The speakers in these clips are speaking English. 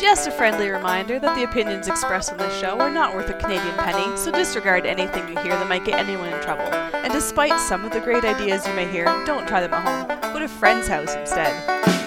Just a friendly reminder that the opinions expressed on this show are not worth a Canadian penny, so disregard anything you hear that might get anyone in trouble. And despite some of the great ideas you may hear, don't try them at home. Go to a friend's house instead.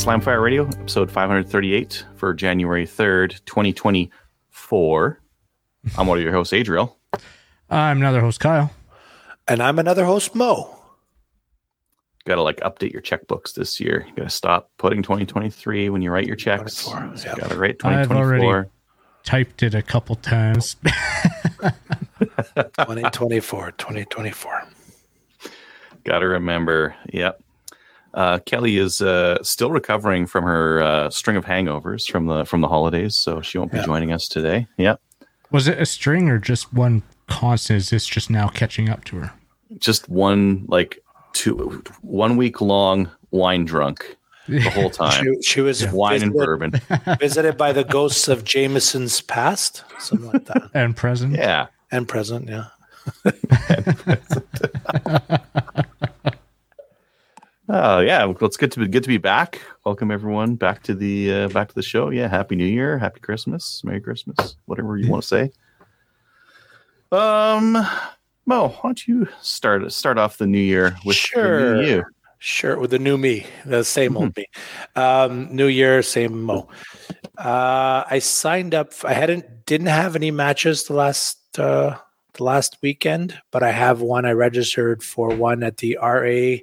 Slamfire Radio, episode 538 for January 3rd, 2024. I'm one of your hosts, Adriel. I'm another host, Kyle. And I'm another host, Mo. Got to like update your checkbooks this year. You got to stop putting 2023 when you write your checks. 24, You got to write I've 2024. already- Typed it a couple times. 2024, 2024. Got to remember. Yep. Uh, Kelly is uh, still recovering from her uh, string of hangovers from the from the holidays, so she won't be Yeah. joining us today. Yep. Was it a string or just one constant? Is this just now catching up to her? Just one like two one week long wine drunk the whole time. She, she was Wine and visited, bourbon. visited by the ghosts of Jameson's past, something like that, And present. Yeah. and present. Yeah. Oh yeah, well, it's good to be good to be back. Welcome everyone back to the uh, back to the show. Yeah, happy New Year, happy Christmas, Merry Christmas, whatever you want to say. Um, Mo, why don't you start start off the new year with the Sure. new you? Sure, with the new me, the same old me. Um, new year, same Mo. Uh, I signed up. I hadn't didn't have any matches the last uh, the last weekend, but I have one. I registered for one at the RA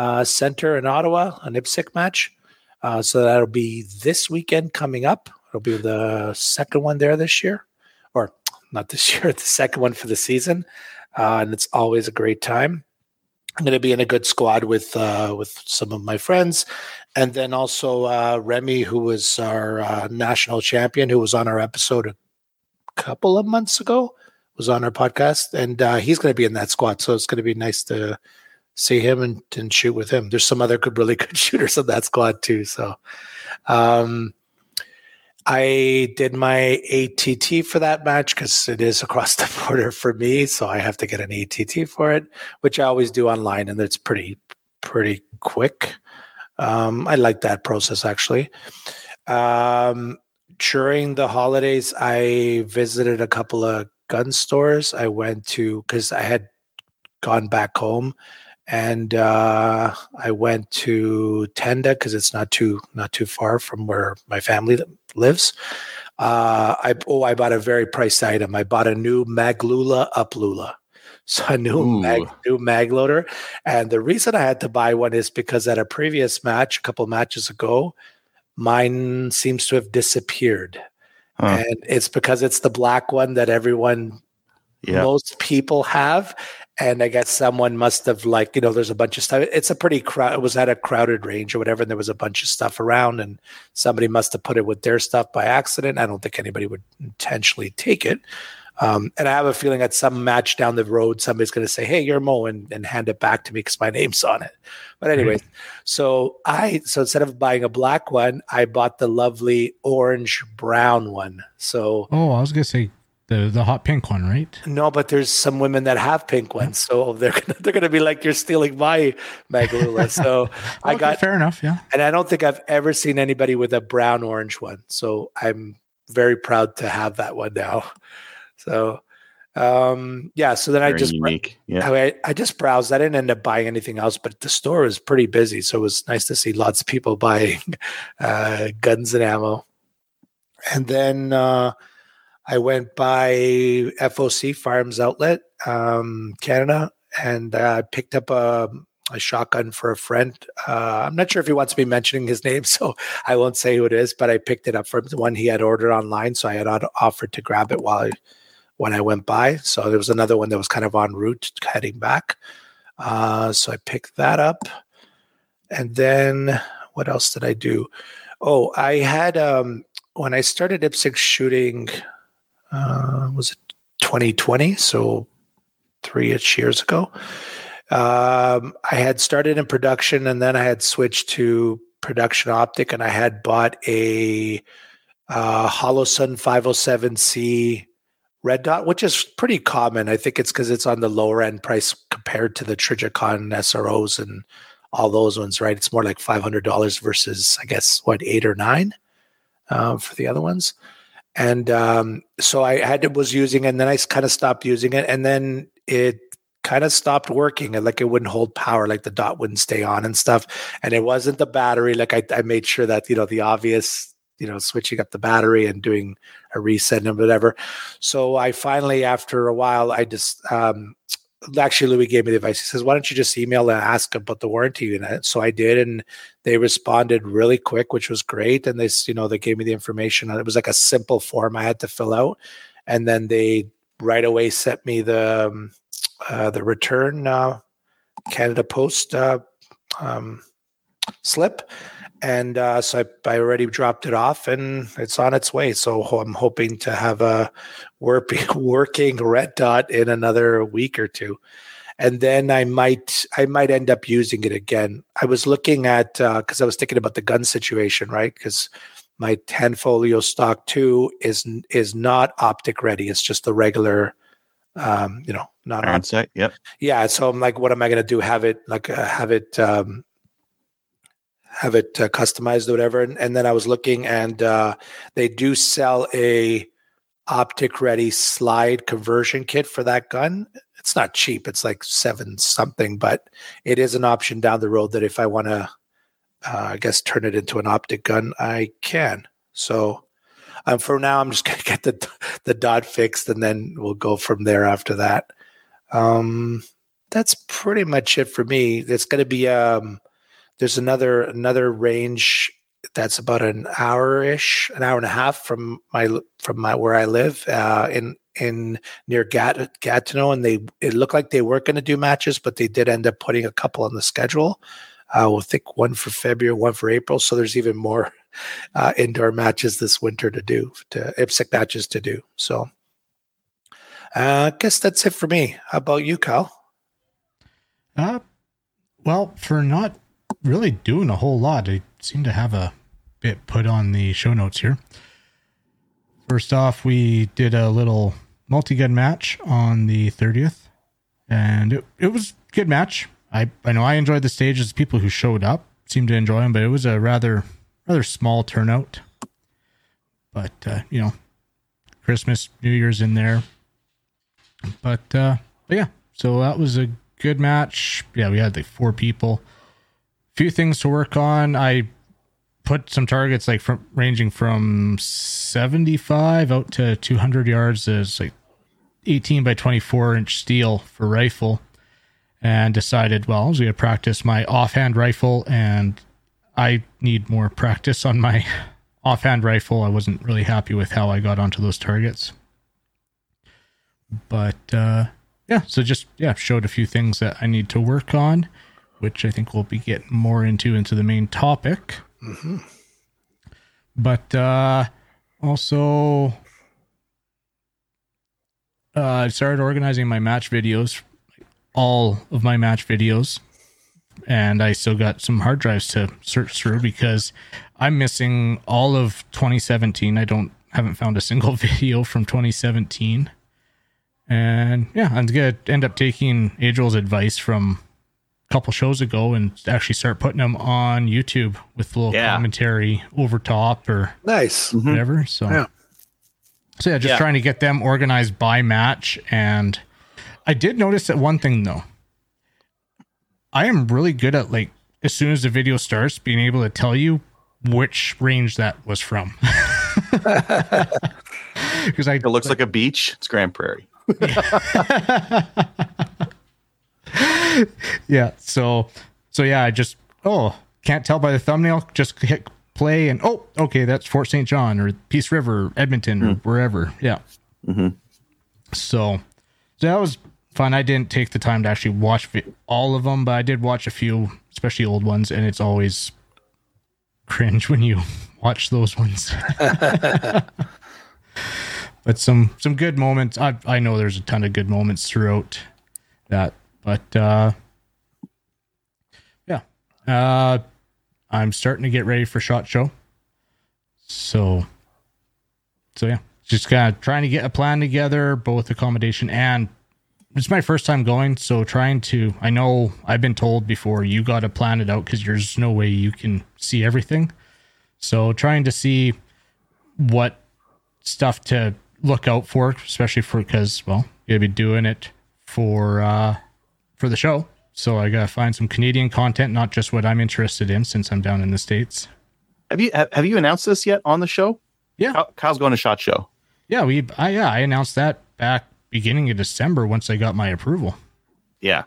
uh, Center in Ottawa, an IPSC match. Uh, so that'll be this weekend coming up. It'll be the second one there this year, or not this year, the second one for the season, uh, and it's always a great time. I'm going to be in a good squad with uh, with some of my friends, and then also uh, Remy, who was our uh, national champion, who was on our episode a couple of months ago, was on our podcast, and uh, he's going to be in that squad. So it's going to be nice to see him and, and shoot with him. There's some other good, really good shooters on that squad too. So, um, I did my ATT for that match because it is across the border for me, so I have to get an ATT for it which I always do online, and it's pretty pretty quick. Um, I like that process actually. Um, during the holidays, I visited a couple of gun stores. I went to because I had gone back home, and uh, I went to Tenda because it's not too not too far from where my family lives. Uh, I oh, I bought a very priced item. I bought a new Maglula Uplula. So a new Ooh. mag, new mag loader, and the reason I had to buy one is because at a previous match, a couple matches ago, mine seems to have disappeared, Huh. and it's because it's the black one that everyone, Yeah, most people have, and I guess someone must have like you know, there's a bunch of stuff. It's a pretty crowd. It was at a crowded range or whatever, and there was a bunch of stuff around, and somebody must have put it with their stuff by accident. I don't think anybody would intentionally take it. Um, and I have a feeling at some match down the road, somebody's going to say, "Hey, you're Mo," and, and hand it back to me because my name's on it. But anyways, so I so instead of buying a black one, I bought the lovely orange brown one. So Oh, I was gonna say the the hot pink one, right? no, but there's some women that have pink ones, so they're gonna, they're going to be like, "You're stealing my Maglula." So I got fair enough. Yeah. and I don't think I've ever seen anybody with a brown orange one. So I'm very proud to have that one now. So um yeah, so then I just unique. Yeah, I, I just browsed. I didn't end up buying anything else, but the store was pretty busy, so it was nice to see lots of people buying uh, guns and ammo. And then uh, I went by FOC Farms Outlet, um, Canada, and uh, picked up a, a shotgun for a friend. Uh, I'm not sure if he wants me mentioning his name, so I won't say who it is. But I picked it up from the one he had ordered online, so I had offered to grab it while I, when I went by. So there was another one that was kind of en route heading back. Uh, so I picked that up, and then what else did I do? Oh, I had um, when I started IPSC shooting uh, was it 2020? So three ish years ago. Um, I had started in production and then I had switched to production optic and I had bought a uh, Holosun 507C red dot, which is pretty common. I think it's because it's on the lower end price compared to the Trijicon SROs and all those ones, right? It's more like $500 versus, I guess, what, eight or nine uh, for the other ones. And um, so I had it was using it, and then I kind of stopped using it, and then it kind of stopped working and like it wouldn't hold power like the dot wouldn't stay on and stuff. And it wasn't the battery like I, I made sure that you know the obvious you know switching up the battery and doing a reset and whatever. So i finally after a while i just um actually louis gave me the advice. He says why don't you just email and ask about the warranty unit? So i did and they responded really quick which was great. And they you know they gave me the information it was like a simple form i had to fill out. And then they right away sent me the um, uh, the return uh, Canada Post uh, um, slip, and uh, so I, I, already dropped it off, and it's on its way. So I'm hoping to have a working working red dot in another week or two, and then I might I might end up using it again. I was looking at because uh, I was thinking about the gun situation, right? Because my Tanfoglio stock two is is not optic ready. It's just the regular um, you know, not on site. Yep. Yeah. So I'm like, what am I going to do? Have it like uh, have it um, have it uh, customized or whatever. And, and, then I was looking, and uh, they do sell a optic ready slide conversion kit for that gun. It's not cheap. It's like seven something, but it is an option down the road that if I want to, uh, I guess, turn it into an optic gun, I can. So um, for now, I'm just going to get the the dot fixed, and then we'll go from there after that. Um, that's pretty much it for me. It's going to be um, there's another another range that's about an hour ish, an hour and a half from my from my where I live uh, in in near Gat, Gatineau, and they it looked like they weren't going to do matches, but they did end up putting a couple on the schedule. Uh, we'll think one for February, one for April. So there's even more uh, indoor matches this winter to do, to IPSC matches to do. So uh, I guess that's it for me. How about you, Kyle? Uh, well, for not really doing a whole lot, I seem to have a bit put on the show notes here. First off, we did a little multi-gun match on the 30th, and it, it was good match. I, I know I enjoyed the stages. People who showed up seemed to enjoy them, but it was a rather rather small turnout. But uh, you know, Christmas, New Year's in there. But uh, but yeah, so that was a good match. Yeah, we had like four people. Few things to work on. I put some targets like from ranging from 75 out to 200 yards as like 18 by 24 inch steel for rifle and decided well i was going to practice my offhand rifle and I need more practice on my offhand rifle. I wasn't really happy with how I got onto those targets. But uh, yeah, so just yeah, showed a few things that I need to work on, which I think we'll be getting more into into the main topic. Mm-hmm. But uh, also, uh, I started organizing my match videos, all of my match videos and I still got some hard drives to search through because I'm missing all of 2017. I don't haven't found a single video from 2017. And yeah, I'm gonna end up taking Adriel's advice from couple shows ago and actually start putting them on YouTube with a little yeah. commentary over top or nice mm-hmm. whatever. Mm-hmm. So yeah. So yeah, just yeah. trying to get them organized by match. And I did notice that one thing though. I am really good at like as soon as the video starts being able to tell you which range that was from. Because I it looks like, like, a beach. It's Grand Prairie. yeah. So so yeah, I just oh can't tell by the thumbnail. Just hit play and oh okay that's Fort St. John or Peace River, Edmonton mm. or wherever. Yeah. Mm-hmm. So so that was fun. I didn't take the time to actually watch all of them, but I did watch a few, especially old ones, and it's always cringe when you watch those ones. but some some good moments. I I know there's a ton of good moments throughout that, but uh, yeah, uh, I'm starting to get ready for shot show. So, so yeah, just kind of trying to get a plan together, both accommodation and it's my first time going. So trying to, I know I've been told before you got to plan it out because there's no way you can see everything. So trying to see what stuff to look out for, especially for because well, you'll be doing it for uh for the show. So I gotta find some Canadian content, not just what I'm interested in, since I'm down in the states. Have you have, have you announced this yet on the show? Yeah. Kyle- Kyle's going to Shot Show. Yeah, we I yeah I announced that back beginning of December once I got my approval. Yeah.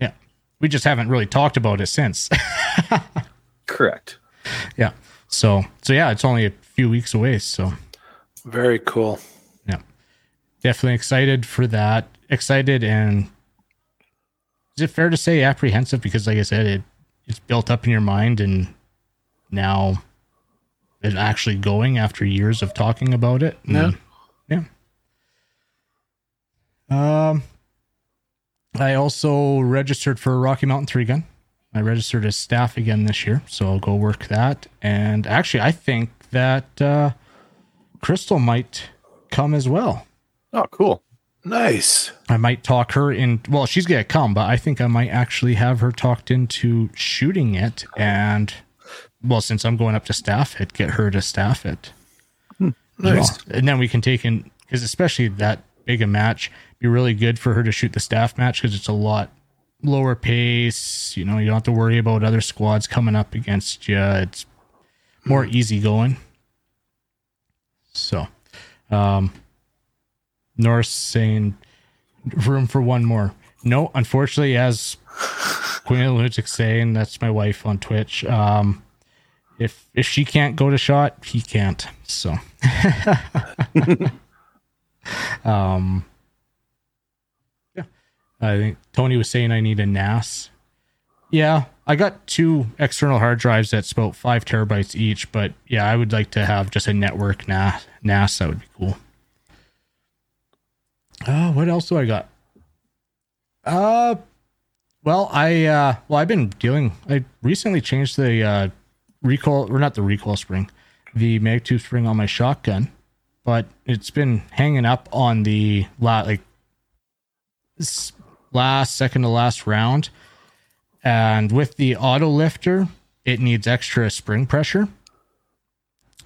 Yeah, we just haven't really talked about it since. Correct. yeah. So so yeah, it's only a few weeks away. So Very cool. yeah, definitely excited for that. Excited and is it fair to say apprehensive because like I said, it it's built up in your mind and now it's actually going after years of talking about it. And, yeah. Um, I also registered for Rocky Mountain Three Gun. I registered as staff again this year, so I'll go work that. And actually, I think that uh, Crystal might come as well. Oh, cool. Nice. I might talk her in. Well, she's gonna come, but I think I might actually have her talked into shooting it. And well, since I'm going up to staff it, get her to staff it. as Nice. well. And then we can take in because especially that big a match be really good for her to shoot the staff match because it's a lot lower pace. You know, you don't have to worry about other squads coming up against you. It's more easy going. So, um, Norris saying room for one more. No, unfortunately, as Queen of saying, that's my wife on Twitch. Um, if if she can't go to shot, he can't. So, um, yeah, I think Tony was saying I need a NAS. Yeah, I got two external hard drives that's about five terabytes each, but yeah, I would like to have just a network NAS. NAS that would be cool. Oh, what else do I got? Uh, well, I uh, well, I've been dealing. I recently changed the uh, recoil, or not the recoil spring, the mag tube spring on my shotgun, but it's been hanging up on the la- like last second to last round, and with the auto lifter, it needs extra spring pressure.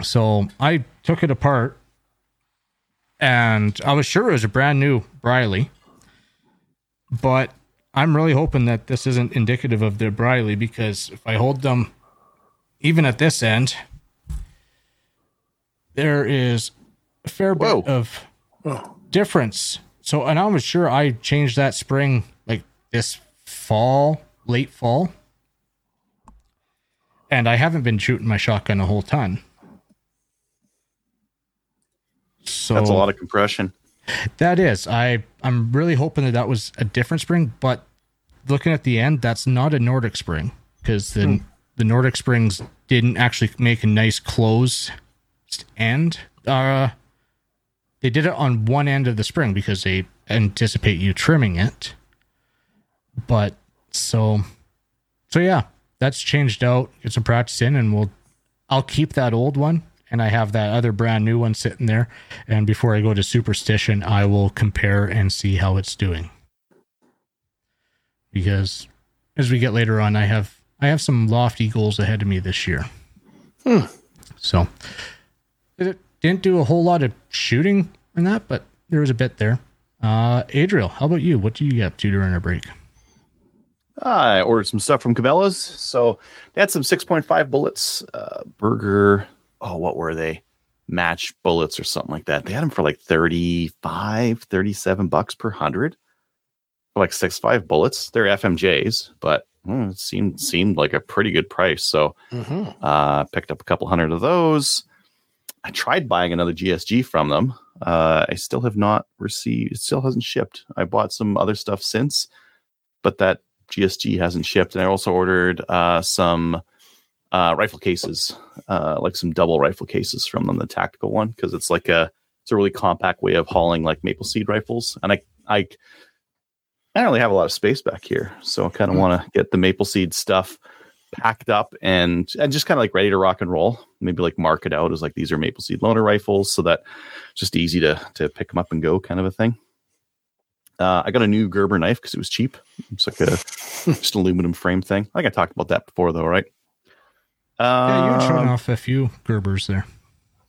So I took it apart, and I was sure it was a brand new Briley, but I'm really hoping that this isn't indicative of the Briley because if I hold them even at this end, there is a fair Whoa. bit of difference. So, and I was sure I changed that spring like this fall, late fall. And I haven't been shooting my shotgun a whole ton. So That's a lot of compression. that is. I I'm really hoping that that was a different spring, but looking at the end, that's not a Nordic spring because the the Nordic springs didn't actually make a nice close end. Uh, they did it on one end of the spring because they anticipate you trimming it. But so so yeah, that's changed out. Get some practice in, and we'll I'll keep that old one and I have that other brand new one sitting there. And before I go to Superstition, I will compare and see how it's doing. Because as we get later on, I have I have some lofty goals ahead of me this year. So it didn't do a whole lot of shooting in that, but there was a bit there. Uh Adriel, how about you? What do you get up to during our break? I ordered some stuff from Cabela's. So they had some 6.5 bullets, uh, Berger. Oh, what were they? Match bullets or something like that. They had them for like 35, 37 bucks per hundred. Like six, five bullets. They're FMJs, but hmm, it seemed seemed like a pretty good price. So mhm. uh, picked up a couple hundred of those. I tried buying another GSG from them. Uh, I still have not received. It still hasn't shipped. I bought some other stuff since, but that GSG hasn't shipped. And I also ordered uh, some uh, rifle cases, uh, like some double rifle cases from them, the tactical one, because it's like a it's a really compact way of hauling like maple seed rifles. And I I I don't really have a lot of space back here, so I kind of want to get the maple seed stuff packed up and and just kind of like ready to rock and roll. Maybe like mark it out as like these are maple seed loader rifles, so that just easy to to pick them up and go, kind of a thing. Uh, I got a new Gerber knife because it was cheap. It's like a just aluminum frame thing. I think I talked about that before, though, right? Yeah, you're shown Um, off a few Gerbers there.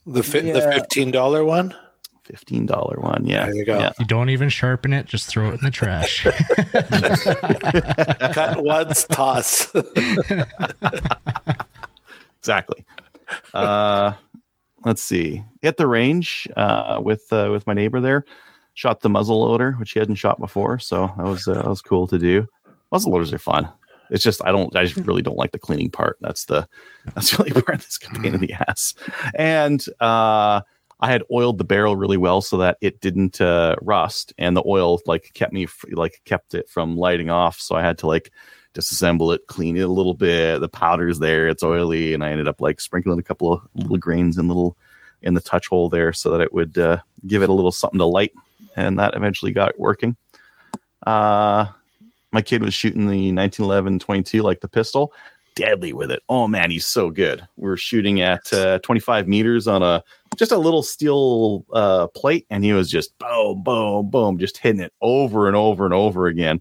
The fi- the fifteen dollar one. fifteen dollar one. Yeah, There you go. yeah. You don't even sharpen it, just throw it in the trash. Cut once, toss. exactly. Uh, let's see. Hit the range uh, with uh, with my neighbor there. Shot the muzzle loader, which he hadn't shot before, so that was uh, that was cool to do. Muzzle loaders are fun. It's just I don't I just really don't like the cleaning part. That's the that's the only part that's a pain in the ass. And uh, I had oiled the barrel really well so that it didn't uh, rust, and the oil like kept me like kept it from lighting off. So I had to like disassemble it, clean it a little bit. The powder's there, it's oily, and I ended up like sprinkling a couple of little grains in little in the touch hole there so that it would uh, give it a little something to light, and that eventually got working. Uh, my kid was shooting the 1911 22 like the pistol, deadly with it. Oh man, he's so good. We were shooting at uh, 25 meters on a just a little steel uh, plate, and he was just boom, boom, boom, just hitting it over and over and over again.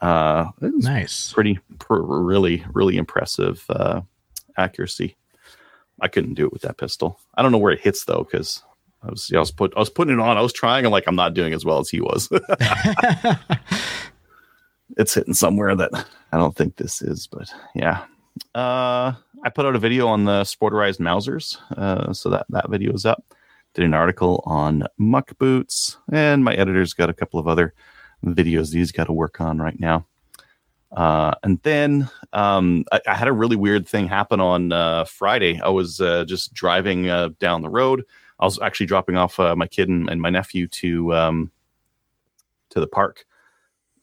Uh, nice. pretty, pr- really, really impressive uh, accuracy. I couldn't do it with that pistol. I don't know where it hits though, because I was, I was put, I was putting it on. I was trying. I'm like, I'm not doing as well as he was. it's hitting somewhere that I don't think this is, but yeah. Uh, I put out a video on the sporterized Mausers, uh, so that that video is up. Did an article on muck boots, and my editor's got a couple of other videos he's got to work on right now. Uh, and then um, I, I had a really weird thing happen on uh, Friday. I was uh, just driving uh, down the road. I was actually dropping off uh, my kid and, and my nephew to um, to the park,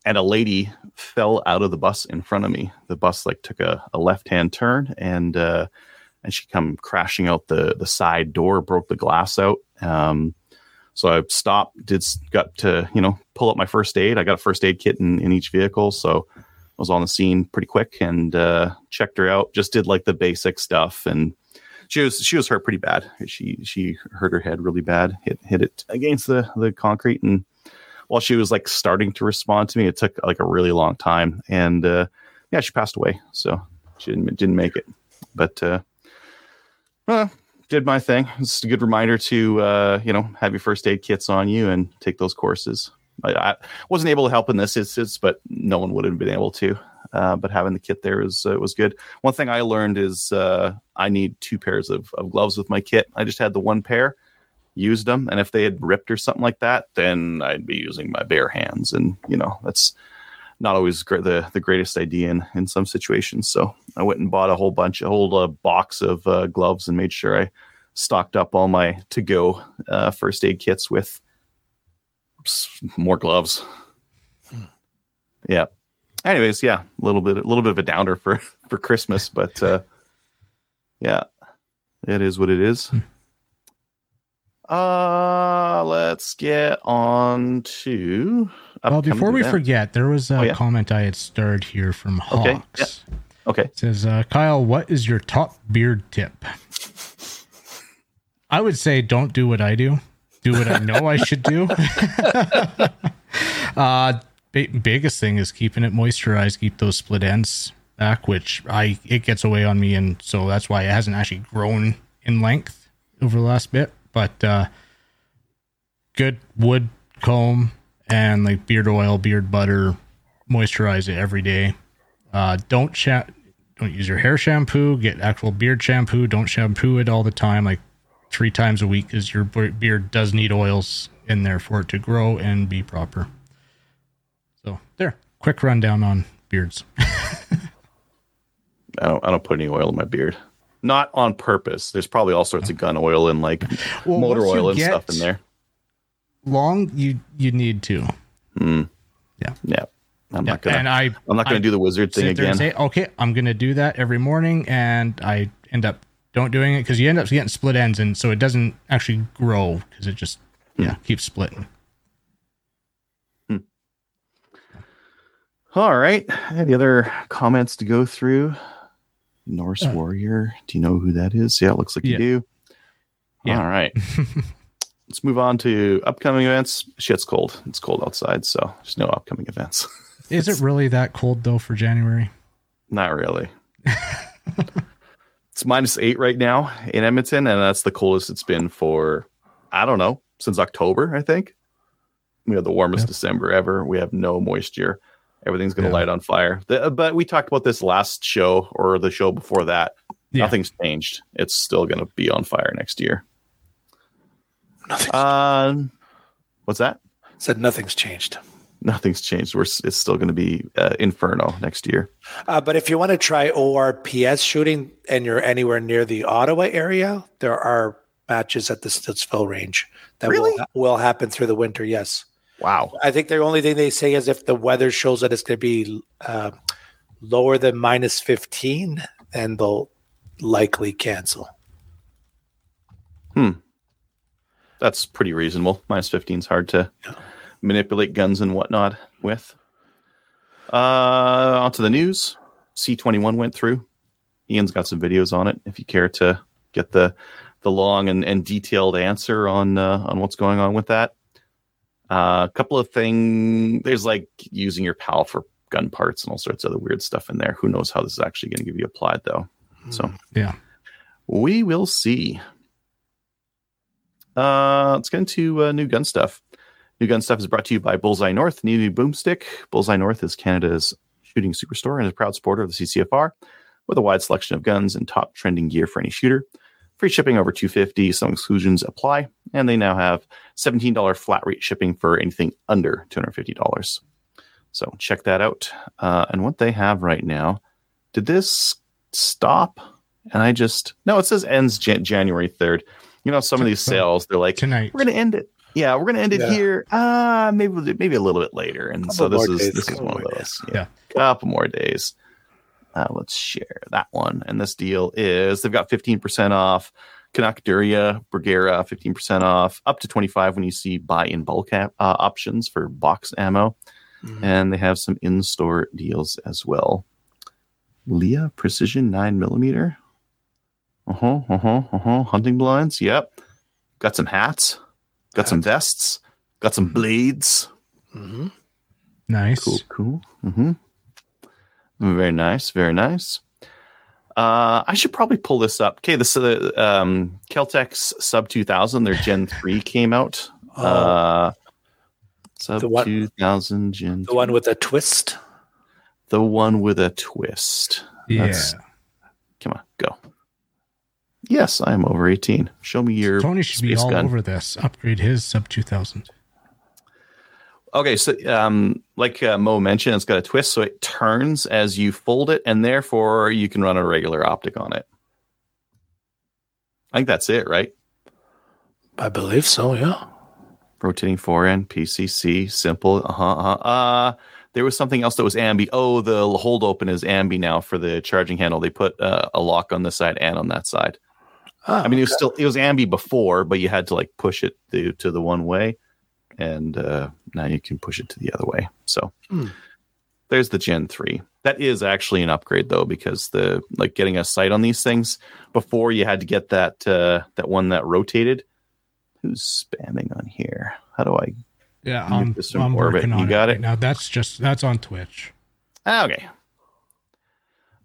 and a lady fell out of the bus in front of me. The bus like took a, a left hand turn, and uh, and she come crashing out the the side door, broke the glass out. Um, so I stopped, did got to you know pull up my first aid. I got a first aid kit in, in each vehicle, so I was on the scene pretty quick and uh, checked her out. Just did like the basic stuff, and she was she was hurt pretty bad. She she hurt her head really bad, hit hit it against the the concrete, and while she was like starting to respond to me, it took like a really long time, and uh, yeah, she passed away. So she didn't didn't make it, but uh, uh, did my thing. It's a good reminder to uh, you know have your first aid kits on you and take those courses. I, I wasn't able to help in this instance, but no one would have been able to. Uh, but having the kit there was uh, was good. One thing I learned is uh, I need two pairs of, of gloves with my kit. I just had the one pair, used them, and if they had ripped or something like that, then I'd be using my bare hands, and you know that's not always the the greatest idea in in some situations. So I went and bought a whole bunch, a whole uh, box of uh, gloves, and made sure I stocked up all my to go uh, first aid kits with more gloves. Yeah. Anyways, yeah, a little bit, a little bit of a downer for for Christmas, but uh, yeah, it is what it is. Uh, let's get on to. Well, before we forget, there was a Oh, yeah. comment I had starred here from Hawks. Okay, yeah. Okay. It says, uh, Kyle, what is your top beard tip? I would say don't do what I do. Do what I know I should do. uh, bi- biggest thing is keeping it moisturized. Keep those split ends back, which I it gets away on me, and so that's why it hasn't actually grown in length over the last bit. But uh, good wood comb and like beard oil, beard butter, moisturize it every day. Uh, don't sha- don't use your hair shampoo. Get actual beard shampoo. Don't shampoo it all the time, like three times a week, because your beard does need oils in there for it to grow and be proper. So there, quick rundown on beards. I don't. I don't put any oil in my beard. Not on purpose. There's probably all sorts of gun oil and like Well, motor oil and stuff in there. Long, you you need to. Mm. Yeah. Yeah. I'm Yeah, not gonna. and I I'm not gonna I do the wizard thing sit there and again. say, okay, I'm gonna do that every morning, and I end up don't doing it because you end up getting split ends, and so it doesn't actually grow because it just yeah, keep splitting. All right. Any other comments to go through? Norse Uh, Warrior. Do you know who that is? Yeah, it looks like Yeah. you do. Yeah. All right. Let's move on to upcoming events. Shit's cold. It's cold outside, so there's no upcoming events. Is it really that cold though for January? Not really. it's minus eight right now in Edmonton, and that's the coldest it's been for I don't know since October. I think we had the warmest Yep. December ever. We have no moisture. Everything's going to Yeah. light on fire. The- but we talked about this last show or the show before that. Yeah. Nothing's changed. It's still going to be on fire next year. Nothing Uh, what's that? said nothing's changed. Nothing's changed. We're it's still going to be uh, Inferno next year. Uh, but if you want to try ORPS shooting and you're anywhere near the Ottawa area, there are matches at the Stittsville range that Really? will, will happen through the winter. Yes. Wow. I think the only thing they say is if the weather shows that it's going to be uh, lower than minus 15, then they'll likely cancel. Hmm. That's pretty reasonable. Minus 15 is hard to manipulate guns and whatnot with. Uh, on to the news. C21 went through. Ian's got some videos on it if you care to get the the long and, and detailed answer on uh, on what's going on with that. Uh, a couple of things. There's like using your PAL for gun parts and all sorts of other weird stuff in there. Who knows how this is actually going to give you applied though. So Yeah. we will see. Uh, let's get into uh, new gun stuff. New gun stuff is brought to you by Bullseye North, new, new boomstick. Bullseye North is Canada's shooting superstore and is a proud supporter of the CCFR with a wide selection of guns and top trending gear for any shooter. Free shipping over 250. Some exclusions apply, and they now have $17 flat rate shipping for anything under $250. So check that out. Uh, and what they have right now, did this stop? And I just no, it says ends Jan- January 3rd. You know, some of these sales, they're like, Tonight. we're gonna end it. Yeah, we're gonna end it Yeah. here. Uh maybe maybe a little bit later. And so this is days, this is one of more those. Yeah. couple more days. Uh, let's share that one. And this deal is they've got 15% off Canuck Duria, Brigera, 15% off, up to 25 when you see buy in bulk a- uh, options for box ammo. Mhm. And they have some in-store deals as well. Lee Precision 9 millimeter. Uh-huh, uh-huh, uh-huh. Hunting blinds. Yep. Got some hats. Got some vests. Got some blades. Mhm. Nice. Cool, cool. Mm-hmm. Very nice, very nice. Uh, I should probably pull this up. Okay, this uh, um, Kel-Tec Sub 2000, their Gen 3 came out. Oh, Uh, Sub The one- 2000 Gen the one with a twist. the one with a twist. Yeah. That's- Come on, go. Yes, I am over 18. Show me your Tony should be space all gun. over this. Upgrade his sub 2000. Okay, so um, like uh, Mo mentioned, it's got a twist, so it turns as you fold it, and therefore you can run a regular optic on it. I think that's it, right? I believe so. Yeah. Rotating forend, PCC, simple. Uh-huh, uh-huh. Uh There was something else that was ambi. Oh, the hold open is ambi now for the charging handle. They put uh, a lock on this side and on that side. Ah, I mean, it was still it was ambi before, but you had to like push it to, to the one way, and uh, now you can push it to the other way. So Hmm. there's the Gen three. That is actually an upgrade though, because the like getting a sight on these things before you had to get that uh, that one that rotated. Who's spamming on here? How do I? Yeah, You I'm, just from I'm orbit. working You on got it. it? Now that's just that's on Twitch. Ah, okay.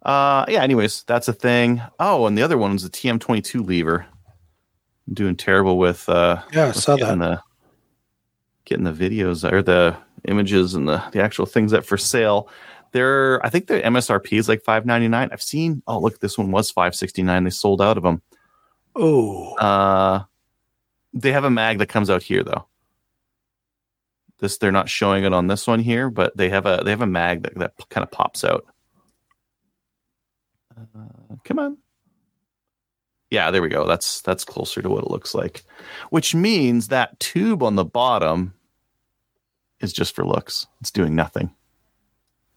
Uh, yeah. Anyways, that's a thing. Oh, and the other one was the TM22 lever. I'm doing terrible with uh, yeah, I saw that. the getting the videos or the images and the the actual things that for sale. They're I think the MSRP is like five ninety nine. I've seen. Oh, look, this one was five sixty nine. They sold out of them. Oh, Uh, they have a mag that comes out here though. This they're not showing it on this one here, but they have a they have a mag that that kind of pops out. Uh, come on. Yeah, there we go. That's that's closer to what it looks like. Which means that tube on the bottom is just for looks. It's doing nothing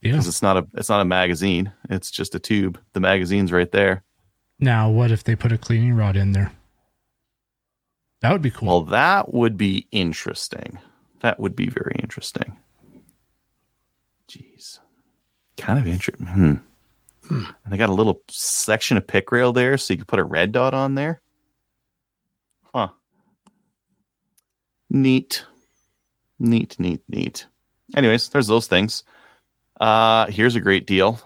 Yeah. because it's not a it's not a magazine. It's just a tube. The magazine's right there. Now, what if they put a cleaning rod in there? That would be cool. Well, that would be interesting. That would be very interesting. Jeez. Kind of interesting. Hmm. And they got a little section of pick rail there, so you could put a red dot on there. Huh. Neat. Neat, neat, neat. Anyways, there's those things. Uh, here's a great deal.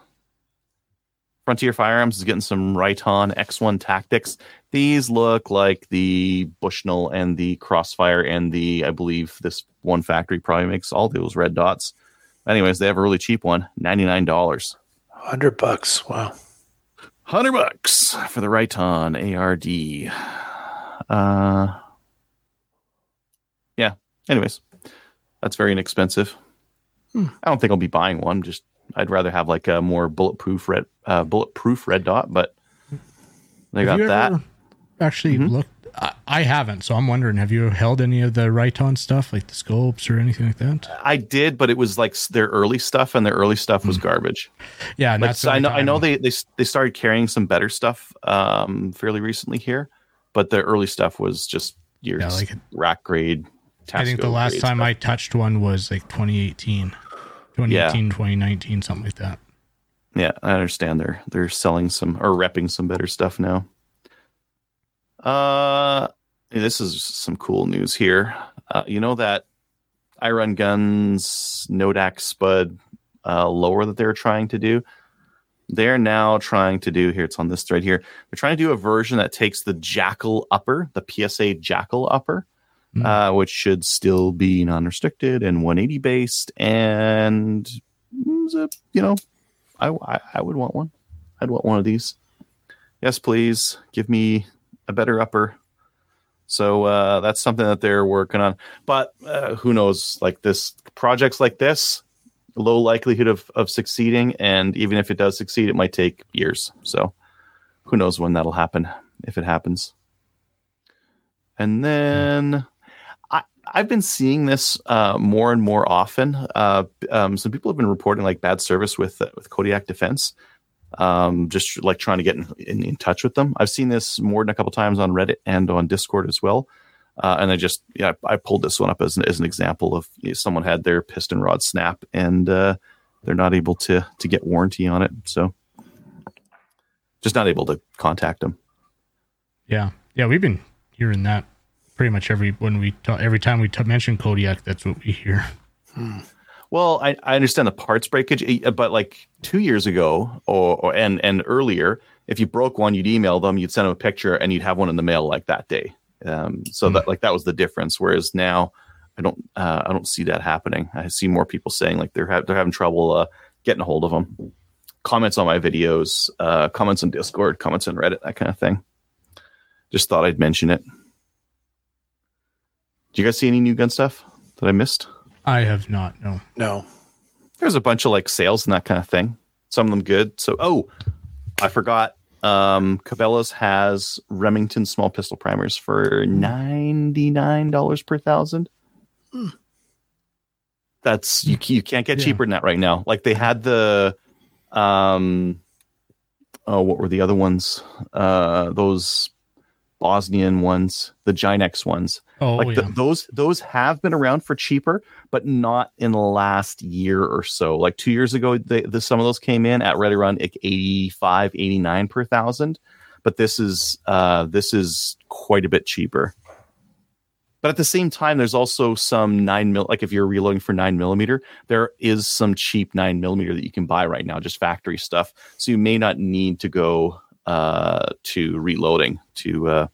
Frontier Firearms is getting some Riton X1 Tactix. These look like the Bushnell and the Crossfire and the, I believe this one factory probably makes all those red dots. Anyways, they have a really cheap one, $99. Hundred bucks. Wow. 100 bucks for the Riton ARD. Uh, yeah. Anyways, that's very inexpensive. Hmm. I don't think I'll be buying one. Just I'd rather have like a more bulletproof red, uh, bulletproof red dot. But they Have got that. ever Actually, Mhm. looked. I, I haven't, so I'm wondering: Have you held any of the Riton stuff, like the sculpts or anything like that? I did, but it was like their early stuff, and their early stuff was garbage. Yeah, and Like, that's so I know, I know they, they they started carrying some better stuff um, fairly recently here, but the early stuff was just your Yeah, like- rack grade. I think the last time stuff. I touched one was like 2018, 2018, 2019, something like that. Yeah, I understand they're they're selling some or repping some better stuff now. Uh this is some cool news here. Uh, you know that I run guns Nodak Spud uh, lower that they're trying to do. They're now trying to do here. It's on this thread here. They're trying to do a version that takes the JAKL upper, the PSA JAKL upper, Hmm. uh, which should still be non-restricted and 180 based, and mm, it, you know I, I I would want one. I'd want one of these. Yes, please give me a better upper. So uh, that's something that they're working on. But uh, who knows? Like this projects like this, low likelihood of of succeeding, and even if it does succeed, it might take years. So who knows when that'll happen if it happens. And then I, I've been seeing this uh, more and more often. Uh, um, some people have been reporting like bad service with uh, with Kodiak Defense, um, just like trying to get in, in, in touch with them. I've seen this more than a couple times on Reddit and on Discord as well. Uh, and I just yeah, I pulled this one up as an, as an example of you know, someone had their piston rod snap and uh, they're not able to to get warranty on it, so just not able to contact them. Yeah, yeah, we've been hearing that pretty much every when we talk, every time we t- mention Kodiak, that's what we hear. Well, I, I understand the parts breakage, eh, but like two years ago or, or and and earlier, if you broke one, you'd email them, you'd send them a picture, and you'd have one in the mail like that day. Um, so that like that was the difference. Whereas now, I don't uh, I don't see that happening. I see more people saying like they're ha- they're having trouble uh, getting a hold of them. Comments on my videos, uh, comments on Discord, comments on Reddit, that kind of thing. Just thought I'd mention it. Do you guys see any new gun stuff that I missed? I have not. No. No. there's a bunch of like sales and that kind of thing. Some of them good. So, oh, I forgot. Um, Cabela's has Remington small pistol primers for ninety nine dollars per thousand. That's you. You can't get Yeah. cheaper than that right now. Like they had the, um, oh, what were the other ones? Uh, those Bosnian ones, the Ginex ones Oh like yeah. th- those those have been around for cheaper but not in the last year or so. Like two years ago the, some of those came in at right around like 85 89 per thousand. But this is uh this is quite a bit cheaper. But at the same time there's also some nine mil like if you're reloading for nine millimeter there is some cheap nine millimeter that you can buy right now just factory stuff. So you may not need to go uh to reloading to uh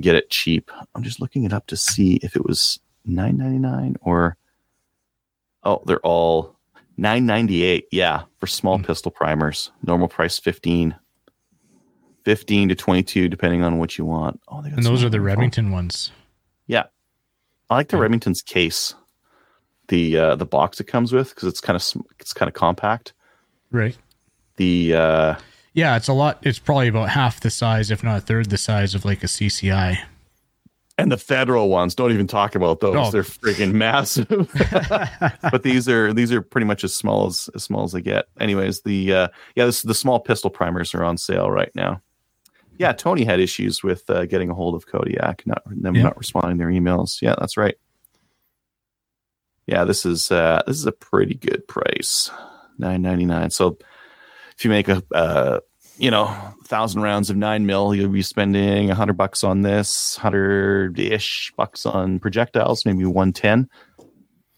get it cheap. I'm just looking it up to see if it was 9.99 or oh, they're all 9.98. Yeah, for small Hmm. pistol primers. Normal price 15. 15 to 22 depending on what you want. Oh, they got and those are the. Remington ones. Yeah. I like the Yeah. Remington's case. The uh the box it comes with cuz it's kind of it's kind of compact. Right. The uh Yeah, it's a lot. It's probably about half the size, if not a third the size of like a CCI. And the federal ones, don't even talk about those. Oh. They're freaking massive. but these are these are pretty much as small as as small as they get. Anyways, the uh yeah, this the small pistol primers are on sale right now. Yeah, Tony had issues with uh, getting a hold of Kodiak, not them Yeah. not responding their emails. Yeah, that's right. Yeah, this is uh, this is a pretty good price, nine ninety nine. So if you make a uh, you know thousand rounds of nine mil, you'll be spending a hundred bucks on this, hundred ish bucks on projectiles, maybe one ten.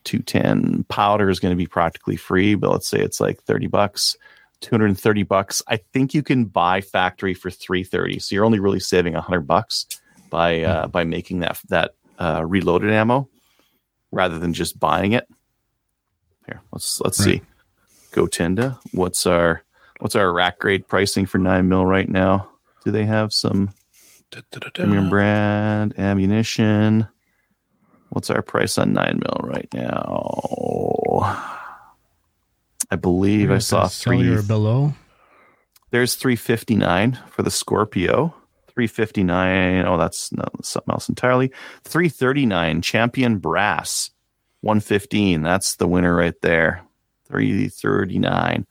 210 powder is going to be practically free, but let's say it's like 30 bucks. 230 bucks. I think you can buy factory for 330. So you're only really saving 100 bucks by uh, by making that that uh, reloaded ammo rather than just buying it. Here, let's let's Right. see. Gotinda, what's our what's our rack grade pricing for 9 mil right now? Do they have some premium brand ammunition? What's our price on 9 mil right now? I believe I saw three Cellular below. there's 359 for the Scorpio. 359. Oh, that's no, something else entirely. 339 Champion Brass. 115. That's the winner right there. 339.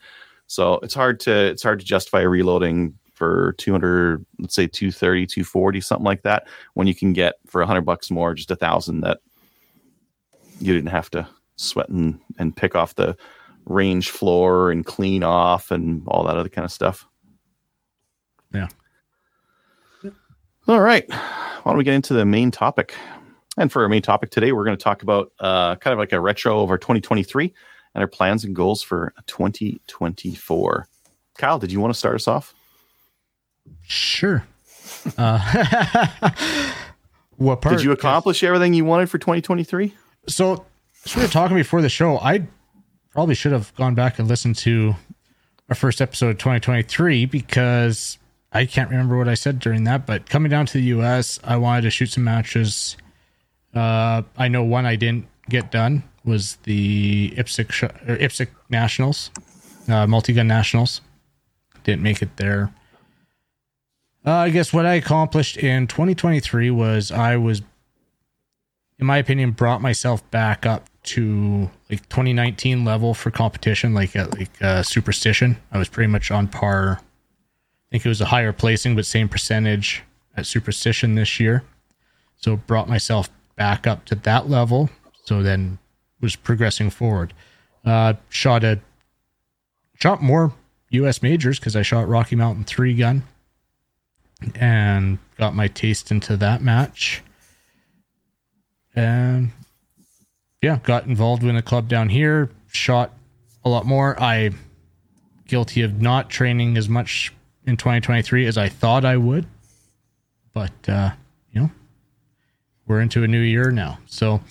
So it's hard to it's hard to justify reloading for 200, let's say 230, 240, something like that, when you can get for 100 bucks more, just a thousand that you didn't have to sweat and, and pick off the range floor and clean off and all that other kind of stuff. Yeah. All right. Why don't we get into the main topic? And for our main topic today, we're going to talk about uh, kind of like a retro of our 2023 and our plans and goals for 2024. Kyle, did you want to start us off? Sure. Uh, what part? Did you accomplish everything you wanted for 2023? So, as we were talking before the show, I probably should have gone back and listened to our first episode of 2023 because I can't remember what I said during that. But coming down to the US, I wanted to shoot some matches. Uh, I know one I didn't get done was the IPSC, sh- or IPSC Nationals, uh, multi gun nationals. Didn't make it there. Uh, I guess what I accomplished in 2023 was I was in my opinion, brought myself back up to like 2019 level for competition, like at like uh, superstition. I was pretty much on par. I think it was a higher placing, but same percentage at superstition this year. So brought myself back up to that level. So then was progressing forward. Uh, shot a shot more U.S. majors because I shot Rocky Mountain three gun and got my taste into that match and yeah, got involved in a club down here, shot a lot more. I guilty of not training as much in 2023 as I thought I would. But uh, you know, we're into a new year now. So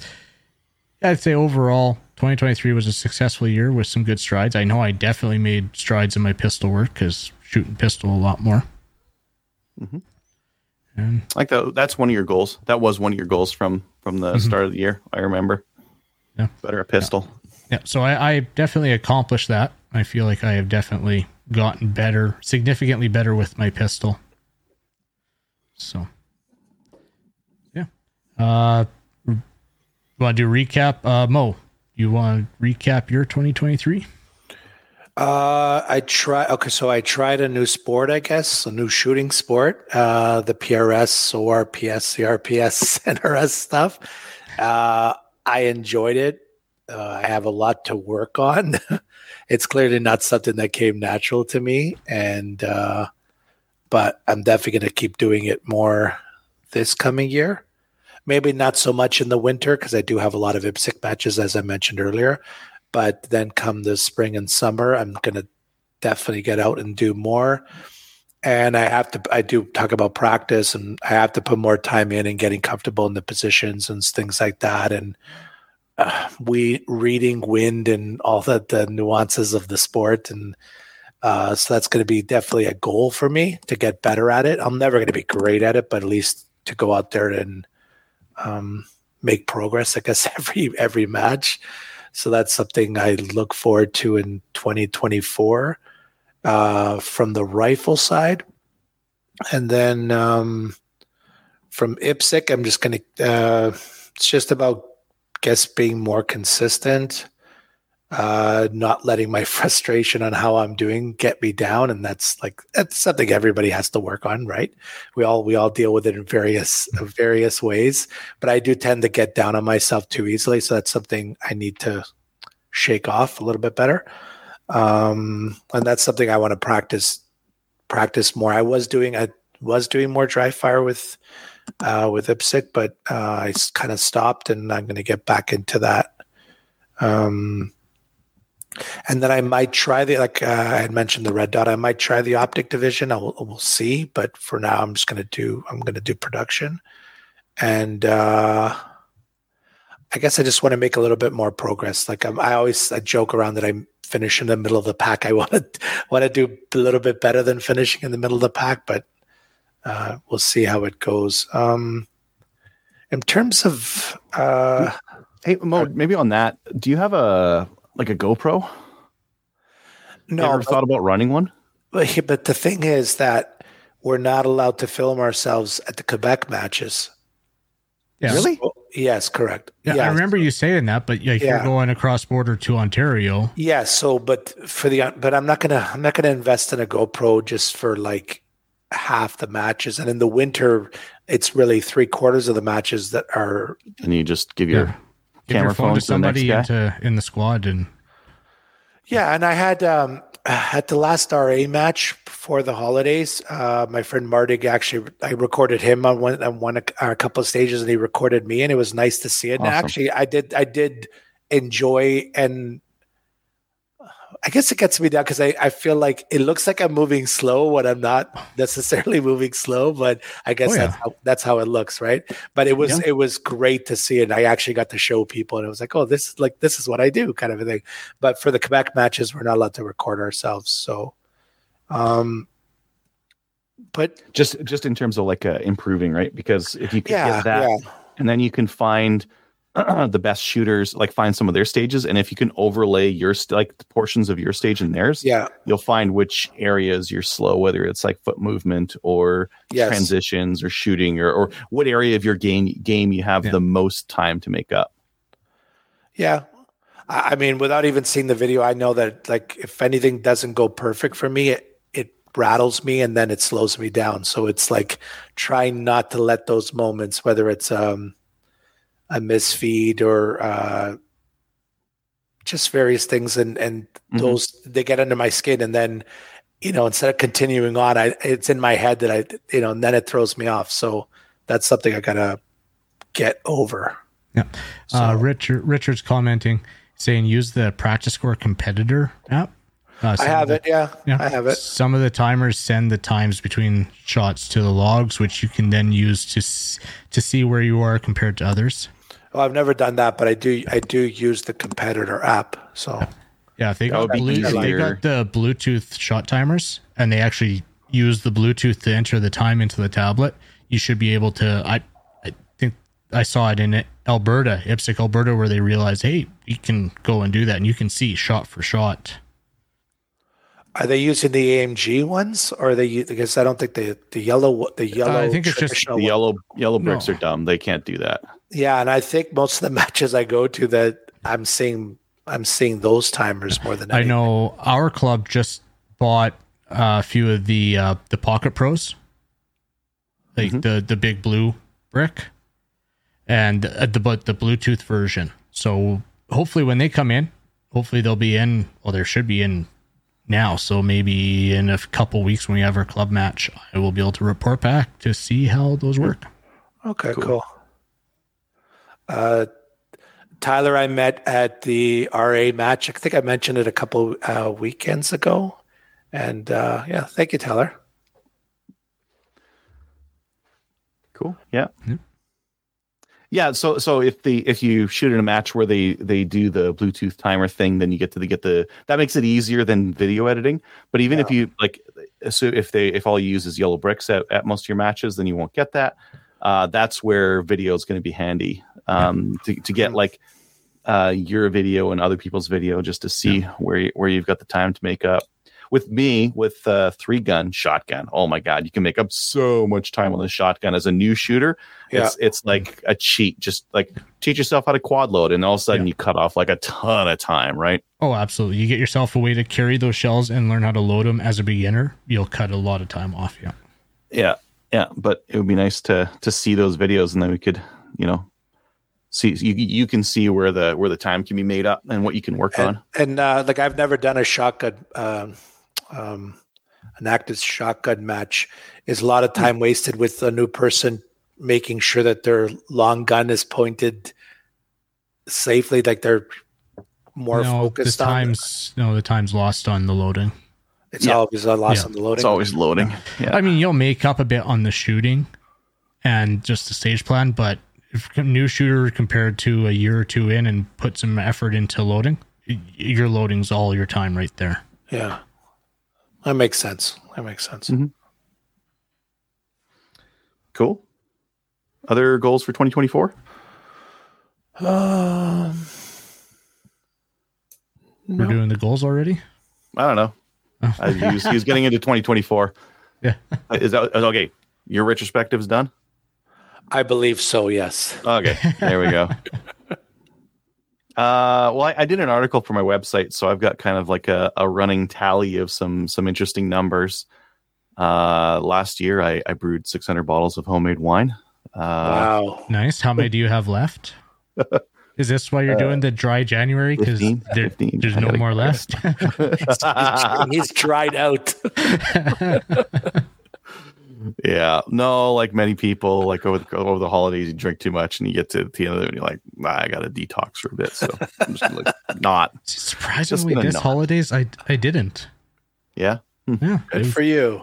I'd say overall 2023 was a successful year with some good strides. I know I definitely made strides in my pistol work cuz shooting pistol a lot more. Mhm. And Like that, that's one of your goals. That was one of your goals from from the start of the year. I remember. Yeah. Better a pistol. Yeah, so I, I definitely accomplished that. I feel like I have definitely gotten better, significantly better with my pistol. So, yeah. Uh, want to do recap? Uh, Mo, you want to recap your 2023? Uh, I try. Okay, so I tried a new sport, I guess, a new shooting sport. Uh, the PRS, ORPS, CRPS, NRS stuff. Uh, I enjoyed it. Uh, I have a lot to work on. it's clearly not something that came natural to me, and uh, but I'm definitely going to keep doing it more this coming year. Maybe not so much in the winter because I do have a lot of IPSC matches, as I mentioned earlier but then come the spring and summer i'm going to definitely get out and do more. And i have to i do talk about practice and i have to put more time in and getting comfortable in the positions and things like that. And uh, we reading wind and all the, the nuances of the sport and uh, so that's going to be definitely a goal for me to get better at it. I'm never going to be great at it but at least to go out there and um, make progress i guess every every match so that's something I look forward to in 2024 uh, from the rifle side. And then um, from IPSC, I'm just going to, uh, it's just about, guess, being more consistent. Uh, not letting my frustration on how I'm doing get me down, and that's like that's something everybody has to work on, right? We all we all deal with it in various various ways, but I do tend to get down on myself too easily, so that's something I need to shake off a little bit better, um, and that's something I want to practice practice more. I was doing I was doing more dry fire with uh, with IPSC, but uh, I kind of stopped, and I'm going to get back into that. Um, and then I might try the like uh, I had mentioned the red dot. I might try the optic division. I will we'll see, but for now, I'm just going to do I'm going to do production, and uh, I guess I just want to make a little bit more progress. Like I'm, I always I joke around that I finish in the middle of the pack. I want to want to do a little bit better than finishing in the middle of the pack, but uh, we'll see how it goes. Um, in terms of uh, Hey, Mo, maybe on that, do you have a like a GoPro? no, you ever thought about running one? But, but the thing is that we're not allowed to film ourselves at the Quebec matches. Yeah. Really? So- yes, correct. Yeah, I remember you saying that, but like Yeah. you're going across border to Ontario. Yeah. So, but for the but I'm not gonna I'm not gonna invest in a GoPro just for like half the matches, and in the winter, it's really three quarters of the matches that are. And you just give your Yeah. Give camera your phone phone to to the somebody into in the squad, and Yeah, and I had um at the last RA match before the holidays, uh, my friend Mardig actually I recorded him on one on one a, a couple of stages, and he recorded me, and it was nice to see it. And actually, I did I did enjoy and. I guess it gets me down because I, I feel like it looks like I'm moving slow when I'm not necessarily moving slow, but I guess Oh, yeah. that's how that's how it looks, right? But it was Yeah. it was great to see it. I actually got to show people, and it was like, oh, this is like this is what I do, kind of a thing. But for the Quebec matches, we're not allowed to record ourselves, so. Um, but just just in terms of like uh, improving, right? Because if you could yeah, get that, and then you can find the best shooters, like find some of their stages, and if you can overlay your st- like the portions of your stage and theirs, yeah, you'll find which areas you're slow, whether it's like foot movement or yes, transitions or shooting or, or what area of your game game you have Yeah. the most time to make up. yeah. I I mean, without even seeing the video, I know that like if anything doesn't go perfect for me, it it rattles me and then it slows me down. So it's like trying not to let those moments, whether it's um a misfeed or uh just various things and and Mhm. those they get under my skin and then you know instead of continuing on i it's in my head that i you know and then it throws me off so that's something i gotta get over Yeah. uh, Richard Richard's commenting saying use the practice score competitor app. Uh, i have the- it yeah, Yeah. i have it Some of the timers send the times between shots to the logs, which you can then use to s- to see where you are compared to others. Well i've never done that but i do i do use the competitor app so Yeah, if they That got be blue, they got the Bluetooth shot timers, and they actually use the Bluetooth to enter the time into the tablet. You should be able to. I I think I saw it in Alberta, IPSC, Alberta, where they realized, hey, you can go and do that, and you can see shot for shot. Are they using the amg ones or are they u- because i don't think the the yellow the yellow I think it's just traditional The one- yellow yellow bricks No. are dumb; they can't do that. yeah and i think most of the matches i go to that i'm seeing i'm seeing those timers more than I know our club just bought uh, a few of the uh, the Pocket Pros, like Mhm. the the big blue brick, and uh, the but the Bluetooth version. So hopefully, when they come in, hopefully they'll be in. Well, there should be in now. So maybe in a couple weeks when we have our club match, I will be able to report back to see how those work. Okay, cool. Uh, Tyler, I met at the RA match. I think I mentioned it a couple uh, weekends ago. And uh, yeah, thank you, Tyler. Cool. Yeah. Yeah. Yeah. So so if the if you shoot in a match where they they do the Bluetooth timer thing, then you get to the, get the that makes it easier than video editing. But even if you like, so if they if all you use is yellow bricks at, at most of your matches, then you won't get that. Uh, that's where video is going to be handy um, to to get like uh, your video and other people's video just to see where you, where you've got the time to make up. With me with a three gun shotgun. Oh my god, you can make up so much time on the shotgun as a new shooter. It's it's like a cheat. Just like teach yourself how to quad load, and all of a sudden Yeah. you cut off like a ton of time, right? Oh, absolutely. You get yourself a way to carry those shells and learn how to load them as a beginner. You'll cut a lot of time off. Yeah. Yeah, yeah. But it would be nice to to see those videos, and then we could, you know, see you you can see where the where the time can be made up and what you can work and, on. and uh, like I've never done a shotgun, um, um, an active shotgun match. Is a lot of time wasted with a new person making sure that their long gun is pointed safely, like they're more no, the focused on. times no, the time's lost on the loading. It's Yeah. always a loss Yeah. on the loading. It's always loading. Yeah, I mean, you'll make up a bit on the shooting and just the stage plan, but if a new shooter compared to a year or two in and put some effort into loading, your loading's all your time right there. yeah, that makes sense. That makes sense. Mhm. cool. Other goals for 2024? Um, We're doing the goals already. I don't know. Oh. I, he, was, he was getting into 2024. Yeah. Is that okay? Your retrospective's done. I believe so. Yes. Okay, there we go. Uh, well, I, I did an article for my website, so I've got kind of like a, a running tally of some some interesting numbers. Uh, last year, I, I brewed 600 bottles of homemade wine. Uh, wow. Nice. How many do you have left? Is this why you're doing the dry January? Because there, there's no gotta- more left. He's dried out. yeah, no, like many people, like over the, over the holidays, you drink too much, and you get to the end of it, and you're like, nah, I got to detox for a bit. So I'm just like, not. Surprisingly, gonna this not. holidays I I didn't. Yeah, Yeah. Good it- for you.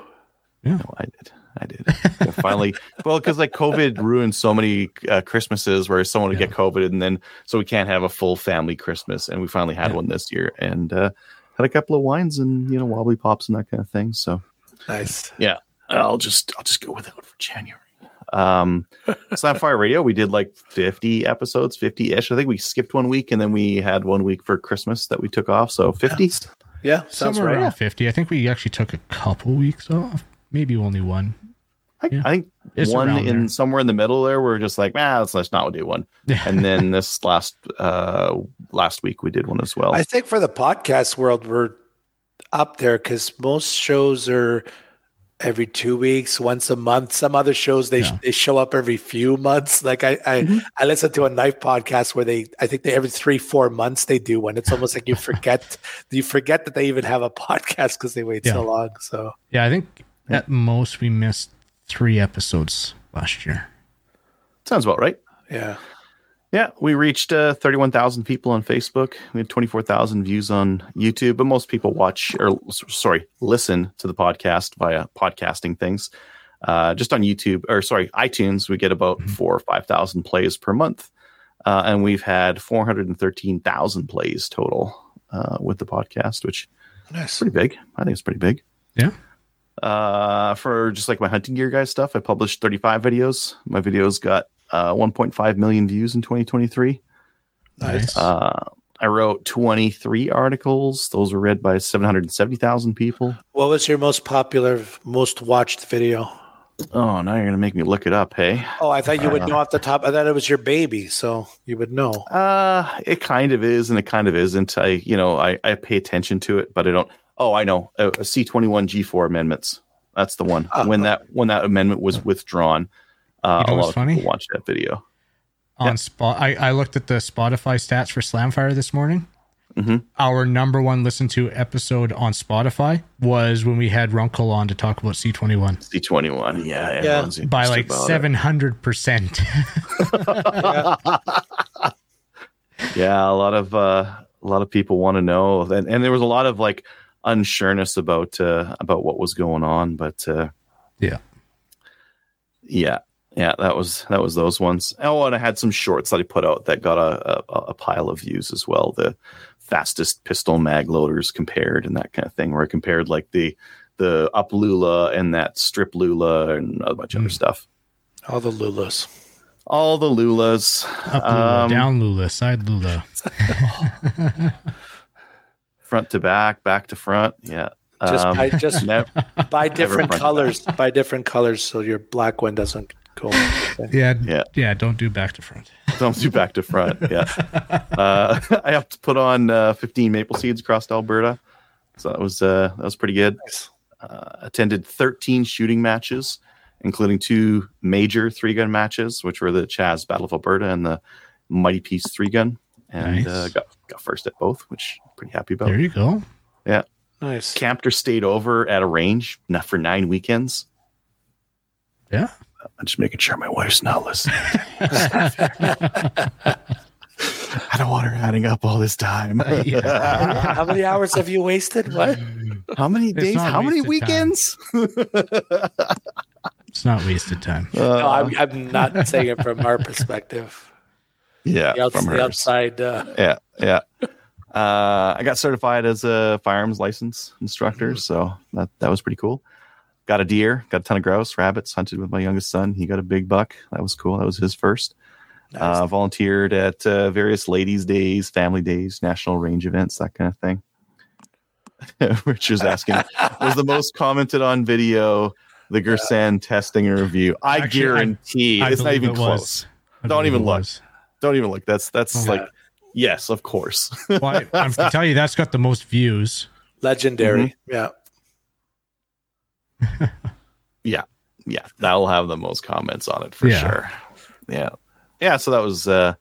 No, I did. I did. I finally, well, because like COVID ruined so many uh, Christmases where someone would Yeah. get COVID, and then so we can't have a full family Christmas, and we finally had Yeah. one this year, and uh, had a couple of wines and you know wobbly pops and that kind of thing. So Nice. I'll just I'll just go with without for January. Um, Slamfire Radio, we did like 50 episodes, 50 ish. I think we skipped one week, and then we had one week for Christmas that we took off. So 50. Yeah, sounds somewhere right. around 50. I think we actually took a couple weeks off. Maybe only one. I, Yeah. I think It's one in there. somewhere in the middle there. We're just like, ah, let's, let's not do one. and then this last uh last week we did one as well. I think for the podcast world, we're up there because most shows are every two weeks, once a month. Some other shows they Yeah. they show up every few months. Like I I, Mhm. I listen to a knife podcast where they I think they every three four months they do one. It's almost like you forget you forget that they even have a podcast because they wait so long. So Yeah, I think at most we missed three episodes last year. Sounds about right. yeah, Yeah, we reached uh, 31,000 people on Facebook. We had 24,000 views on YouTube, but most people watch or sorry, listen to the podcast via podcasting things. Uh, just on YouTube or sorry, iTunes, we get about four or 5,000 plays per month. Uh, and we've had 413,000 plays total uh, with the podcast, which nice. pretty big. I think it's pretty big. Yeah. Uh, for just like my hunting gear guy stuff, I published 35 videos. My videos got uh, 1.5 million views in 2023. Nice. Uh, I wrote 23 articles. Those were read by 770,000 people. What was your most popular, most watched video? Oh, now you're gonna make me look it up, hey? Oh, I thought you would Uh, know off the top. I thought it was your baby, so you would know. Uh, it kind of is, and it kind of isn't. I, you know, I, I pay attention to it, but I don't. Oh, I know. A, a C21 G4 amendments. That's the one. Oh. when that when that amendment was withdrawn, uh, You know a lot of funny? people watched that video. On Yeah. spot, I, I looked at the Spotify stats for Slamfire this morning. Mhm. Our number one listened to episode on Spotify was when we had Runkle on to talk about C21 C21, yeah, everyone's by like seven hundred percent. yeah a lot of uh a lot of people want to know and, and there was a lot of like unsureness about uh about what was going on but uh Yeah. yeah yeah that was that was those ones oh and i had some shorts that i put out that got a, a, a pile of views as well the fastest pistol mag loaders compared and that kind of thing where i compared like the the up lula and that strip lula and a bunch of other Mm. stuff All the Lulas. all the lulas Up Lula, Um, down Lula, side Lula. front to back, back to front. Yeah, Just Um, buy just nev- buy different colors. Buy different colors so your black one doesn't go. Yeah, Yeah. yeah. Don't do back to front. Don't do back to front. Yeah. Uh, I have to put on uh, 15 maple seeds across Alberta. So that was uh, that was pretty good. Uh, attended 13 shooting matches, including two major three gun matches, which were the Chaz Battle of Alberta and the Mighty Peace three gun, and Nice. uh, got got first at both, which I'm pretty happy about. There you go. Yeah. Nice. Camped or stayed over at a range not for nine weekends. Yeah. I'm just making sure my wife's not listening. I don't want her adding up all this time. Yeah. How many hours have you wasted? What? How many days? How many weekends? It's not wasted time. Uh, No, I'm, I'm not saying it from our perspective. yeah, The, outs- from the hers. outside. Uh, Yeah, yeah. Uh, I got certified as a firearms license instructor, so that that was pretty cool. Got a deer, got a ton of grouse, rabbits. Hunted with my youngest son. He got a big buck. That was cool. That was his first. Uh, volunteered at uh, various ladies' days, family days, national range events, that kind of thing. Richard's asking, was the most commented on video the Gersan testing and review? I Actually, guarantee I it's not even it close. Don't even look. was. Don't even look. That's that's Yeah. like yes, of course. Well, I, I'm to tell you that's got the most views. legendary. Yeah. yeah, yeah, that'll have the most comments on it for Yeah. sure. Yeah, yeah. So that was uh,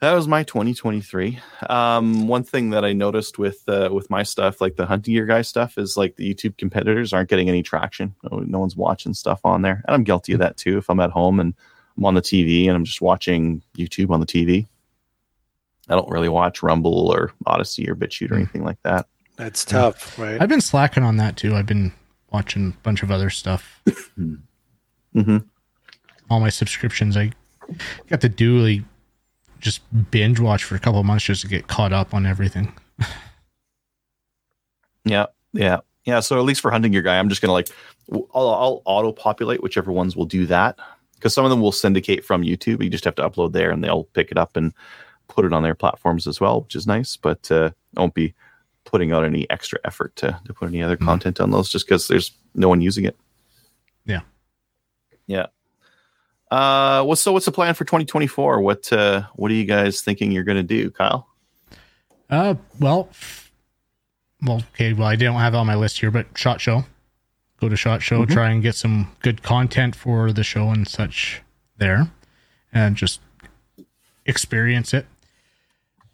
that was my 2023. Um, one thing that I noticed with uh, with my stuff, like the hunting gear guy stuff, is like the YouTube competitors aren't getting any traction. No, no one's watching stuff on there, and I'm guilty of that too. If I'm at home and I'm on the TV and I'm just watching YouTube on the TV, I don't really watch Rumble or Odysee or BitChute or Hmm. anything like that. That's tough, right? I've been slacking on that too. I've been watching a bunch of other stuff. hmm All my subscriptions, I got to do like just binge watch for a couple of months just to get caught up on everything. Yeah, yeah, yeah. So at least for hunting gear guy, I'm just gonna like I'll, I'll auto populate whichever ones will do that because some of them will syndicate from YouTube. You just have to upload there, and they'll pick it up and put it on their platforms as well, which is nice. But uh, won't be putting out any extra effort to to put any other Mhm. content on those just because there's no one using it. Yeah. yeah. Uh, what's so? What's the plan for 2024? What uh, what are you guys thinking you're gonna do, Kyle? Uh, well, well, okay. Well, I don't have it on my list here, but Shot Show. Go to Shot Show, Mhm. try and get some good content for the show and such there, and just experience it.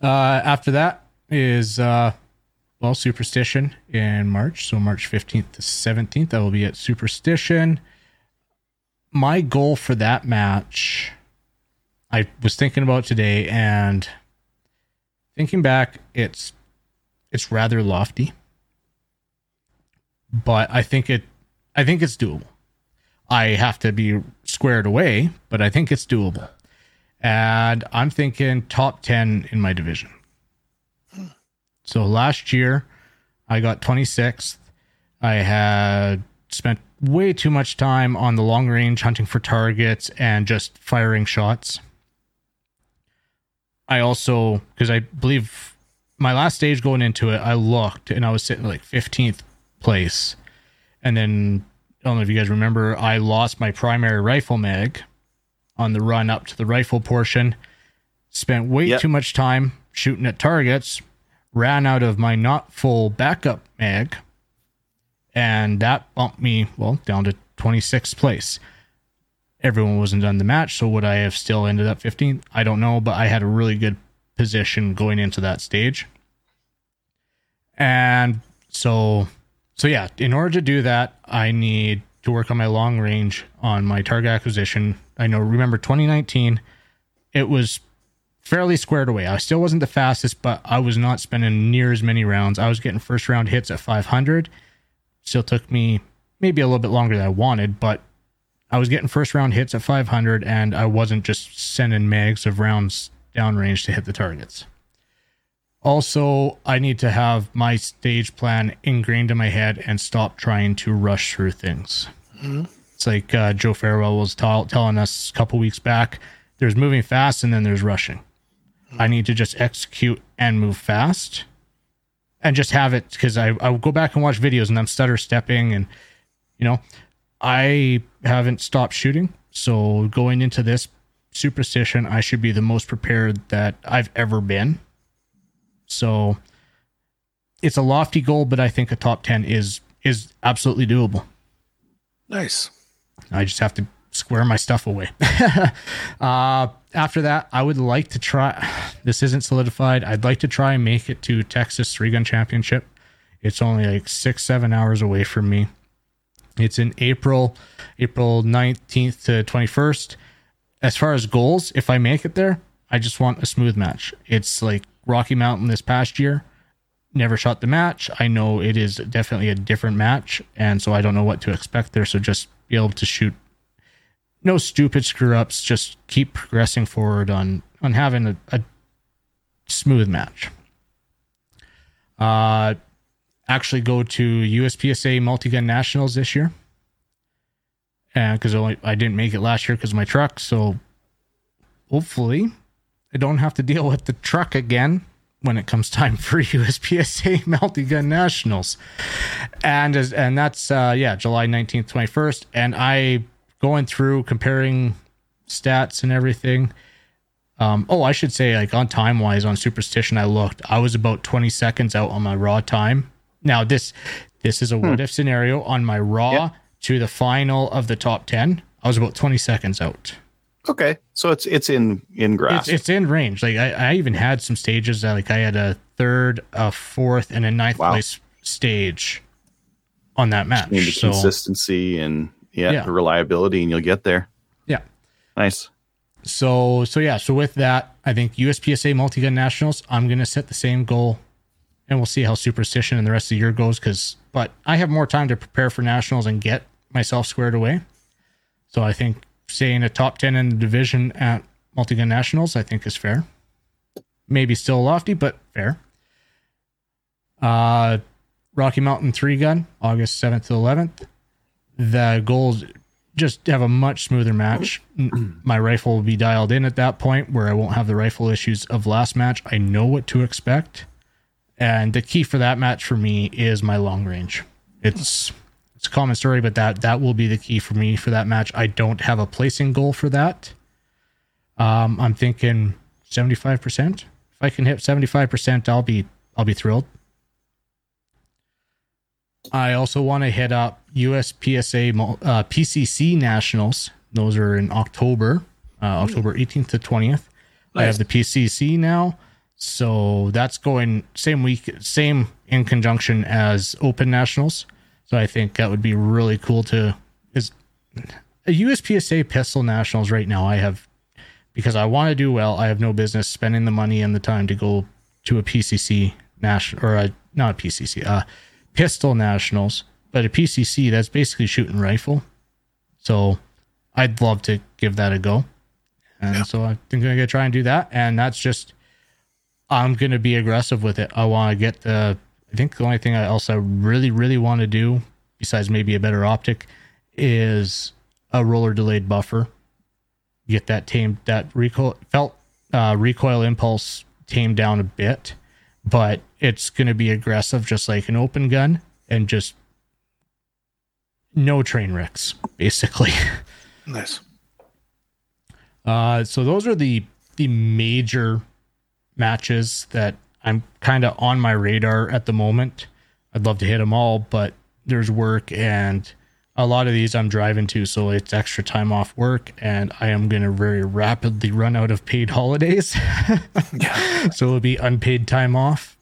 Uh, after that is uh, well, Superstition in March, so March fifteenth to seventeenth. I will be at Superstition. My goal for that match, I was thinking about today, and thinking back, it's it's rather lofty, but I think it I think it's doable. I have to be squared away, but I think it's doable. And I'm thinking top 10 in my division. So last year I got 26th. I had spent way too much time on the long range hunting for targets and just firing shots. I also because I believe my last stage going into it, I looked and I was sitting like 15th place, and then I don't know if you guys remember, I lost my primary rifle mag on the run up to the rifle portion. Spent way Yep. too much time shooting at targets, ran out of my not full backup mag, and that bumped me well down to 26th place everyone wasn't done the match. So would I have still ended up 15th? I don't know, but I had a really good position going into that stage. And so, so yeah, in order to do that, I need to work on my long range on my target acquisition. I know, remember 2019, it was fairly squared away. I still wasn't the fastest, but I was not spending near as many rounds. I was getting first round hits at 500. Still took me maybe a little bit longer than I wanted, but I was getting first round hits at 500, and I wasn't just sending mags of rounds downrange to hit the targets. Also, I need to have my stage plan ingrained in my head and stop trying to rush through things. It's like uh, Joe Farewell was tell telling us a couple weeks back there's moving fast and then there's rushing. I need to just execute and move fast and just have it because I I go back and watch videos and I'm stutter stepping and you know I haven't stopped shooting. So going into this superstition, I should be the most prepared that I've ever been. So it's a lofty goal, but I think a top ten is is absolutely doable. Nice. I just have to square my stuff away. uh, after that, I would like to try. This isn't solidified. I'd like to try and make it to Texas Three Gun Championship. It's only like six, seven hours away from me. It's in April, April 19th to 21st. As far as goals, if I make it there, I just want a smooth match. It's like Rocky Mountain this past year. Never shot the match. I know it is definitely a different match, and so I don't know what to expect there. So just be able to shoot no stupid screw ups. Just keep progressing forward on on having a, a smooth match. Uh, actually go to USPSA Multi Gun Nationals this year, and because I didn't make it last year because my truck, so hopefully I don't have to deal with the truck again when it comes time for USPSA Multi Gun Nationals, and as and that's uh, yeah July nineteenth twenty first, and I going through comparing stats and everything. Um, oh, I should say, like on time wise, on Superstition, I looked. I was about 20 seconds out on my raw time. Now this this is a what if scenario on my raw Yep. to the final of the top 10. I was about 20 seconds out. Okay, so it's it's in in grass. It's, it's in range. Like I, I even had some stages that like I had a third, a fourth, and a ninth Wow. place stage on that match. So consistency and yeah, Yeah. the reliability, and you'll get there. yeah. Nice. So so yeah, so with that, I think USPSA Multi Gun Nationals, I'm gonna set the same goal, and we'll see how Superstition and the rest of the year goes. Because but I have more time to prepare for nationals and get myself squared away. So I think saying a top ten in the division at Multi Gun Nationals, I think is fair. Maybe still lofty, but fair. Uh, Rocky Mountain Three Gun, August seventh to eleventh. The goals just have a much smoother match. My rifle will be dialed in at that point where I won't have the rifle issues of last match. I know what to expect. And the key for that match for me is my long range. It's it's a common story, but that that will be the key for me for that match. I don't have a placing goal for that. Um, I'm thinking 75%. If I can hit 75%, I'll be I'll be thrilled. I also want to hit up USPSA uh, PCC Nationals. Those are in October, uh, October 18th to 20th. I have the PCC now, so that's going same week, same in conjunction as Open Nationals. So I think that would be really cool to is a USPSA Pistol Nationals right now. I have because I want to do well. I have no business spending the money and the time to go to a PCC national or a not a PCC, uh, Pistol Nationals, but a PCC that's basically shooting rifle. So I'd love to give that a go. And so I think I'm gonna try and do that. And that's just I'm gonna be aggressive with it. I want to get the. I think the only thing I else I really really want to do, besides maybe a better optic, is a roller delayed buffer. Get that tamed, that recoil felt uh, recoil impulse tamed down a bit, but it's gonna be aggressive, just like an open gun, and just no train wrecks, basically. Nice. Uh, so those are the the major matches that I'm kind of on my radar at the moment. I'd love to hit them all, but there's work and a lot of these I'm driving to, so it's extra time off work, and I am going to very rapidly run out of paid holidays. so it'll be unpaid time off.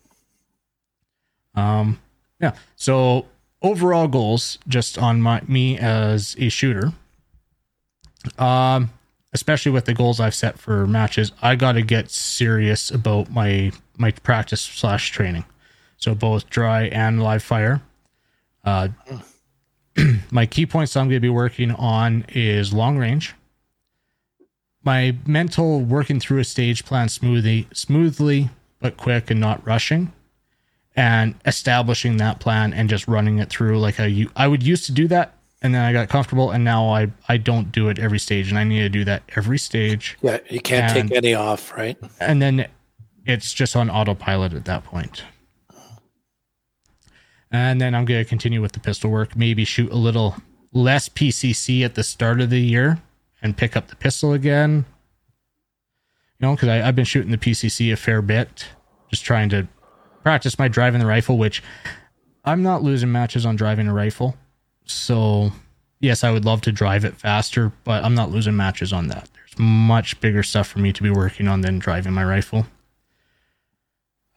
Um, yeah. So overall goals, just on my me as a shooter, um, especially with the goals I've set for matches, I got to get serious about my my practice slash training. So both dry and live fire. Uh, my key points I'm going to be working on is long range. My mental working through a stage plan smoothly, smoothly but quick and not rushing, and establishing that plan and just running it through like a you. I would used to do that, and then I got comfortable, and now I I don't do it every stage, and I need to do that every stage, Yeah, you can't And- take any off, right? and then it's just on autopilot at that point. And then I'm going to continue with the pistol work, maybe shoot a little less PCC at the start of the year and pick up the pistol again. You know, because I've been shooting the PCC a fair bit, just trying to practice my driving the rifle, which I'm not losing matches on driving a rifle. So, yes, I would love to drive it faster, but I'm not losing matches on that. There's much bigger stuff for me to be working on than driving my rifle.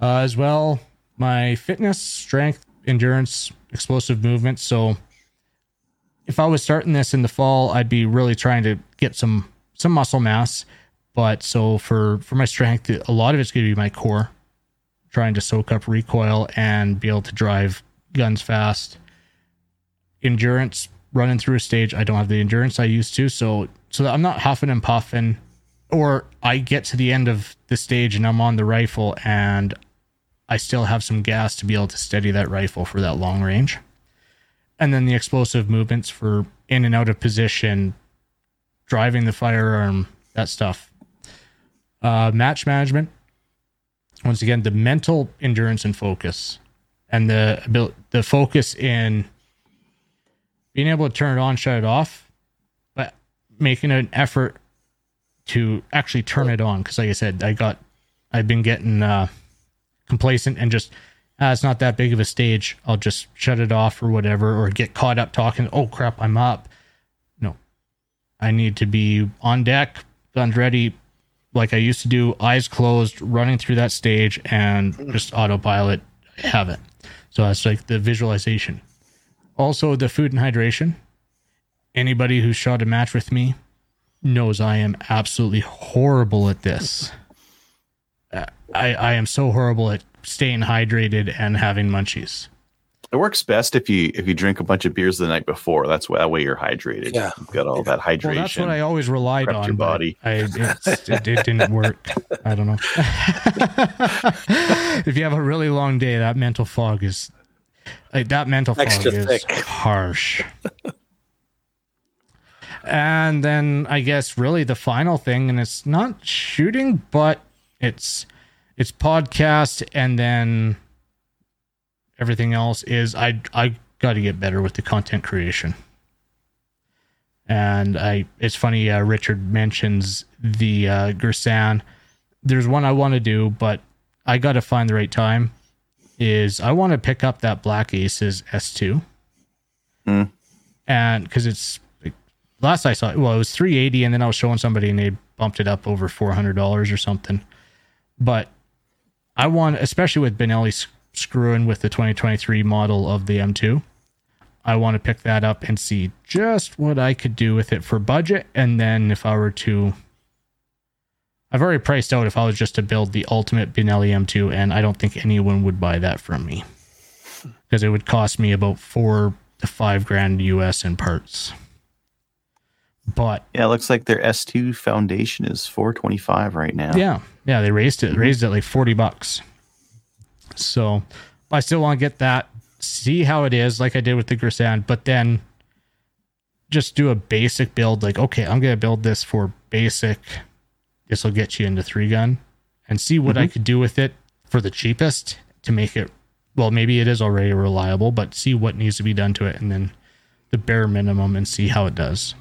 Uh, as well, my fitness, strength, endurance, explosive movement. So, if I was starting this in the fall, I'd be really trying to get some some muscle mass. But so for for my strength, a lot of it's going to be my core, trying to soak up recoil and be able to drive guns fast. Endurance, running through a stage, I don't have the endurance I used to, so so I'm not huffing and puffing. Or I get to the end of the stage and I'm on the rifle and I still have some gas to be able to steady that rifle for that long range. And then the explosive movements for in and out of position, driving the firearm, that stuff. Uh, match management. Once again, the mental endurance and focus, and the abil- the focus in being able to turn it on, shut it off, but making an effort to actually turn it on. Because, like I said, I got, I've been getting uh, complacent and just ah, it's not that big of a stage. I'll just shut it off or whatever, or get caught up talking. Oh crap, I'm up. No, I need to be on deck, guns ready, like I used to do, eyes closed, running through that stage, and just autopilot. Have it. So that's like the visualization. Also, the food and hydration. Anybody who's shot a match with me knows I am absolutely horrible at this. I, I am so horrible at staying hydrated and having munchies. It works best if you if you drink a bunch of beers the night before. That's why that way you're hydrated. Yeah. You've got all that hydration. Well, that's what I always relied Prepped on. your body. I, it, it didn't work. I don't know. if you have a really long day, that mental fog is like that mental fog Extra is thick. harsh. and then I guess really the final thing, and it's not shooting, but it's it's podcast, and then everything else is I I got to get better with the content creation. And I, it's funny. Uh, Richard mentions the uh, Gersan. There's one I want to do, but I got to find the right time. Is I want to pick up that Black Aces S2, Hmm. and because it's last I saw it, well, it was 380, and then I was showing somebody and they bumped it up over 400 dollars or something. But I want, especially with Benelli screwing with the 2023 model of the M2. I want to pick that up and see just what I could do with it for budget. And then if I were to, I've already priced out if I was just to build the ultimate Benelli M2, and I don't think anyone would buy that from me because it would cost me about four to five grand US in parts. But Yeah, it looks like their S2 foundation is 425 right now. yeah, yeah, they raised it, raised it like 40 bucks. So I still want to get that, see how it is, like I did with the Gersan, but then just do a basic build. Like, okay, I'm going to build this for basic. This will get you into three gun and see what I mm-hmm. could do with it for the cheapest to make it. Well, maybe it is already reliable, but see what needs to be done to it and then the bare minimum and see how it does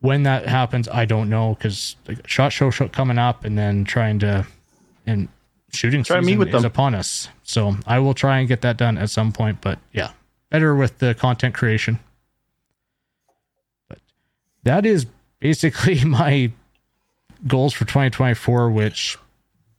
when that happens, I don't know because like, shot show, show coming up, and then trying to and shooting Try season with is them. upon us. So I will try and get that done at some point. But yeah, better with the content creation. But that is basically my goals for 2024. Which,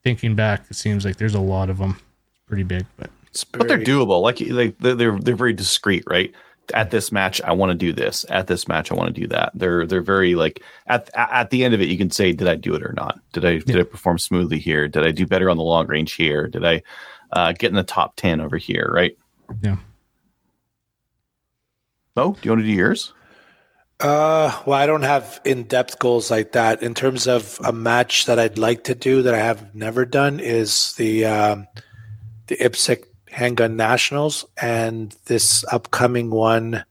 thinking back, it seems like there's a lot of them. It's pretty big, but But they're doable. Like like they're they're, they're very discrete, right? At this match, I want to do this. At this match, I want to do that. They're they're very like at at the end of it, you can say, did I do it or not? Did I did I perform smoothly here? Did I do better on the long range here? Did I uh, get in the top ten over here? Right? yeah. Mo, do you want to do yours? Uh, well, I don't have in-depth goals like that. In terms of a match that I'd like to do that I have never done is the um, the IPSC Handgun Nationals, and this upcoming one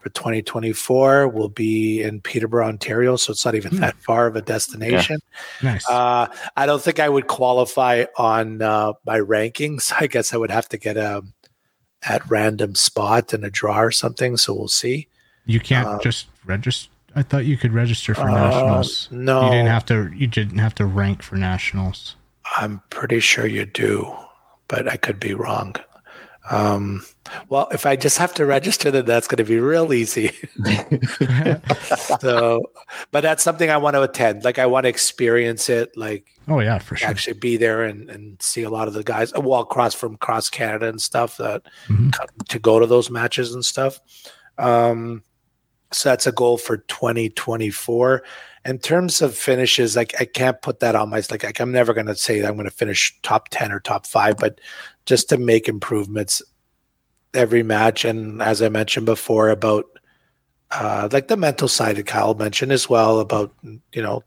for 2024 will be in Peterborough, Ontario. So it's not even that far of a destination. Nice. Uh, I don't think I would qualify on uh, my rankings. I guess I would have to get a at random spot in a draw or something. So we'll see. You can't Uh, just register. I thought you could register for Uh, nationals. no. you didn't have to. You didn't have to rank for nationals. I'm pretty sure you do, but I could be wrong. Um, well, if I just have to register, then that's going to be real easy. so, but that's something I want to attend. Like, I want to experience it. Like, Oh yeah, for sure. actually be there and, and see a lot of the guys uh, well across from cross Canada and stuff that Mhm. to go to those matches and stuff. Um, so that's a goal for 2024. In terms of finishes, like I can't put that on my like, like I'm never going to say I'm going to finish top 10 or top five, but just to make improvements every match. And as I mentioned before about uh, like the mental side that Kyle mentioned as well about, you know,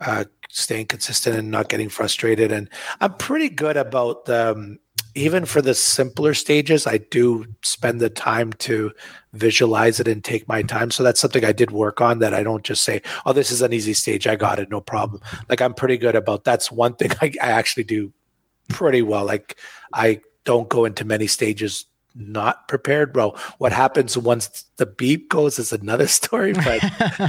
uh, staying consistent and not getting frustrated. And I'm pretty good about um, even for the simpler stages. I do spend the time to visualize it and take my time. So that's something I did work on. That I don't just say, "Oh, this is an easy stage. I got it, no problem." Like I'm pretty good about. That's one thing I, I actually do pretty well. Like I don't go into many stages not prepared, bro. What happens once the beep goes is another story, but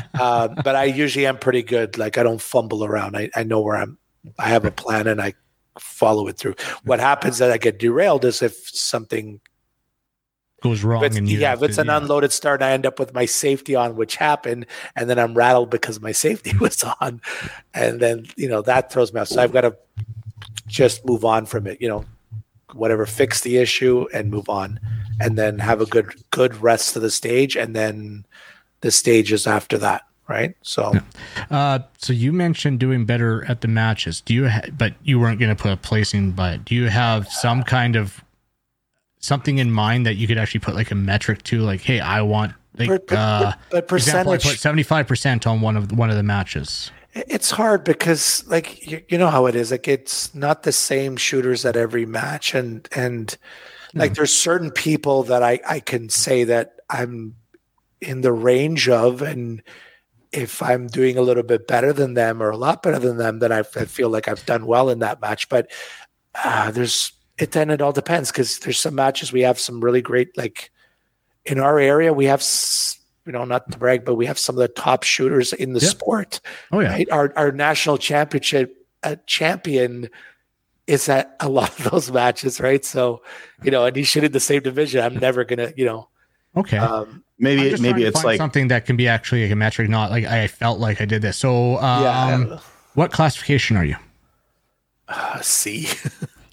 uh, but I usually am pretty good. Like I don't fumble around. I, I know where I'm. I have a plan and I follow it through. What happens that I get derailed is if something. Goes wrong, If yeah, if it's an yeah. unloaded start, I end up with my safety on, which happened, and then I'm rattled because my safety was on, and then you know that throws me off. So I've got to just move on from it. You know, whatever, fix the issue and move on, and then have a good good rest of the stage, and then the stages after that. Right. So. Uh, so you mentioned doing better at the matches. Do you? Ha- but you weren't going to put a placing But. Do you have some kind of something in mind that you could actually put like a metric to? Like, hey, I want like But- but- uh, but example, I put seventy five percent on one of one of the matches. It's hard because, like, you, you know how it is. Like, it's not the same shooters at every match, and and like, there's certain people that I I can say that I'm in the range of, and if I'm doing a little bit better than them or a lot better than them, then I, I feel like I've done well in that match. But uh, there's it then it all depends because there's some matches we have some really great like in our area we have you know not to brag but we have some of the top shooters in the Yeah. sport Oh yeah, right? Our our national championship uh, champion is at a lot of those matches, right? So, you know, and he should in the same division. I'm never gonna, you know, okay. um, maybe maybe it's like something that can be actually like a metric, not like I felt like I did this. So, um, yeah, what classification are you? uh, C.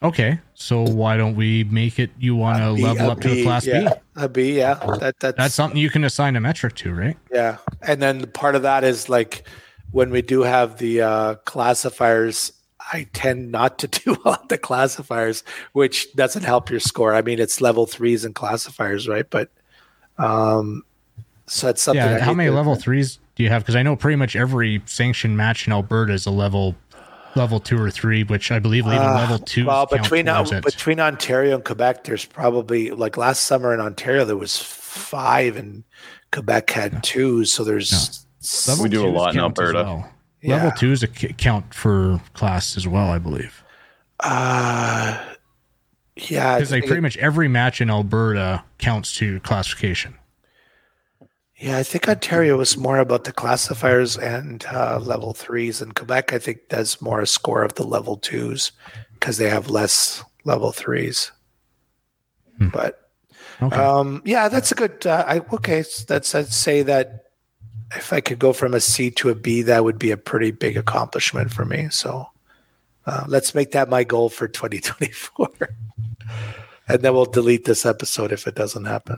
Okay, so why don't we make it? You want to level a up to a B, class B? yeah, A B, yeah. That that's, That's something you can assign a metric to, right? yeah. And then part of that is like when we do have the uh, classifiers. I tend not to do a lot of the classifiers, which doesn't help your score. I mean, it's level threes and classifiers, right? But um, so it's something. yeah. I How many to- level threes do you have? Because I know pretty much every sanctioned match in Alberta is a level level two or three, which I believe even Uh, level two. Well, between uh, between Ontario and Quebec, there's probably like last summer in Ontario there was five, and Quebec had two. So there's s- We do a lot in Alberta. well. Yeah. Level two is a c- count for class as well, I believe. uh, yeah, Because like pretty much every match in Alberta counts to classification. yeah, I think Ontario was more about the classifiers and uh, level threes, and Quebec I think does more a score of the level twos because they have less level threes. Hmm. But Okay. Um, yeah, that's a good. Uh, I okay. That's I'd say that if I could go from a C to a B, that would be a pretty big accomplishment for me. So uh, let's make that my goal for 2024, and then we'll delete this episode if it doesn't happen.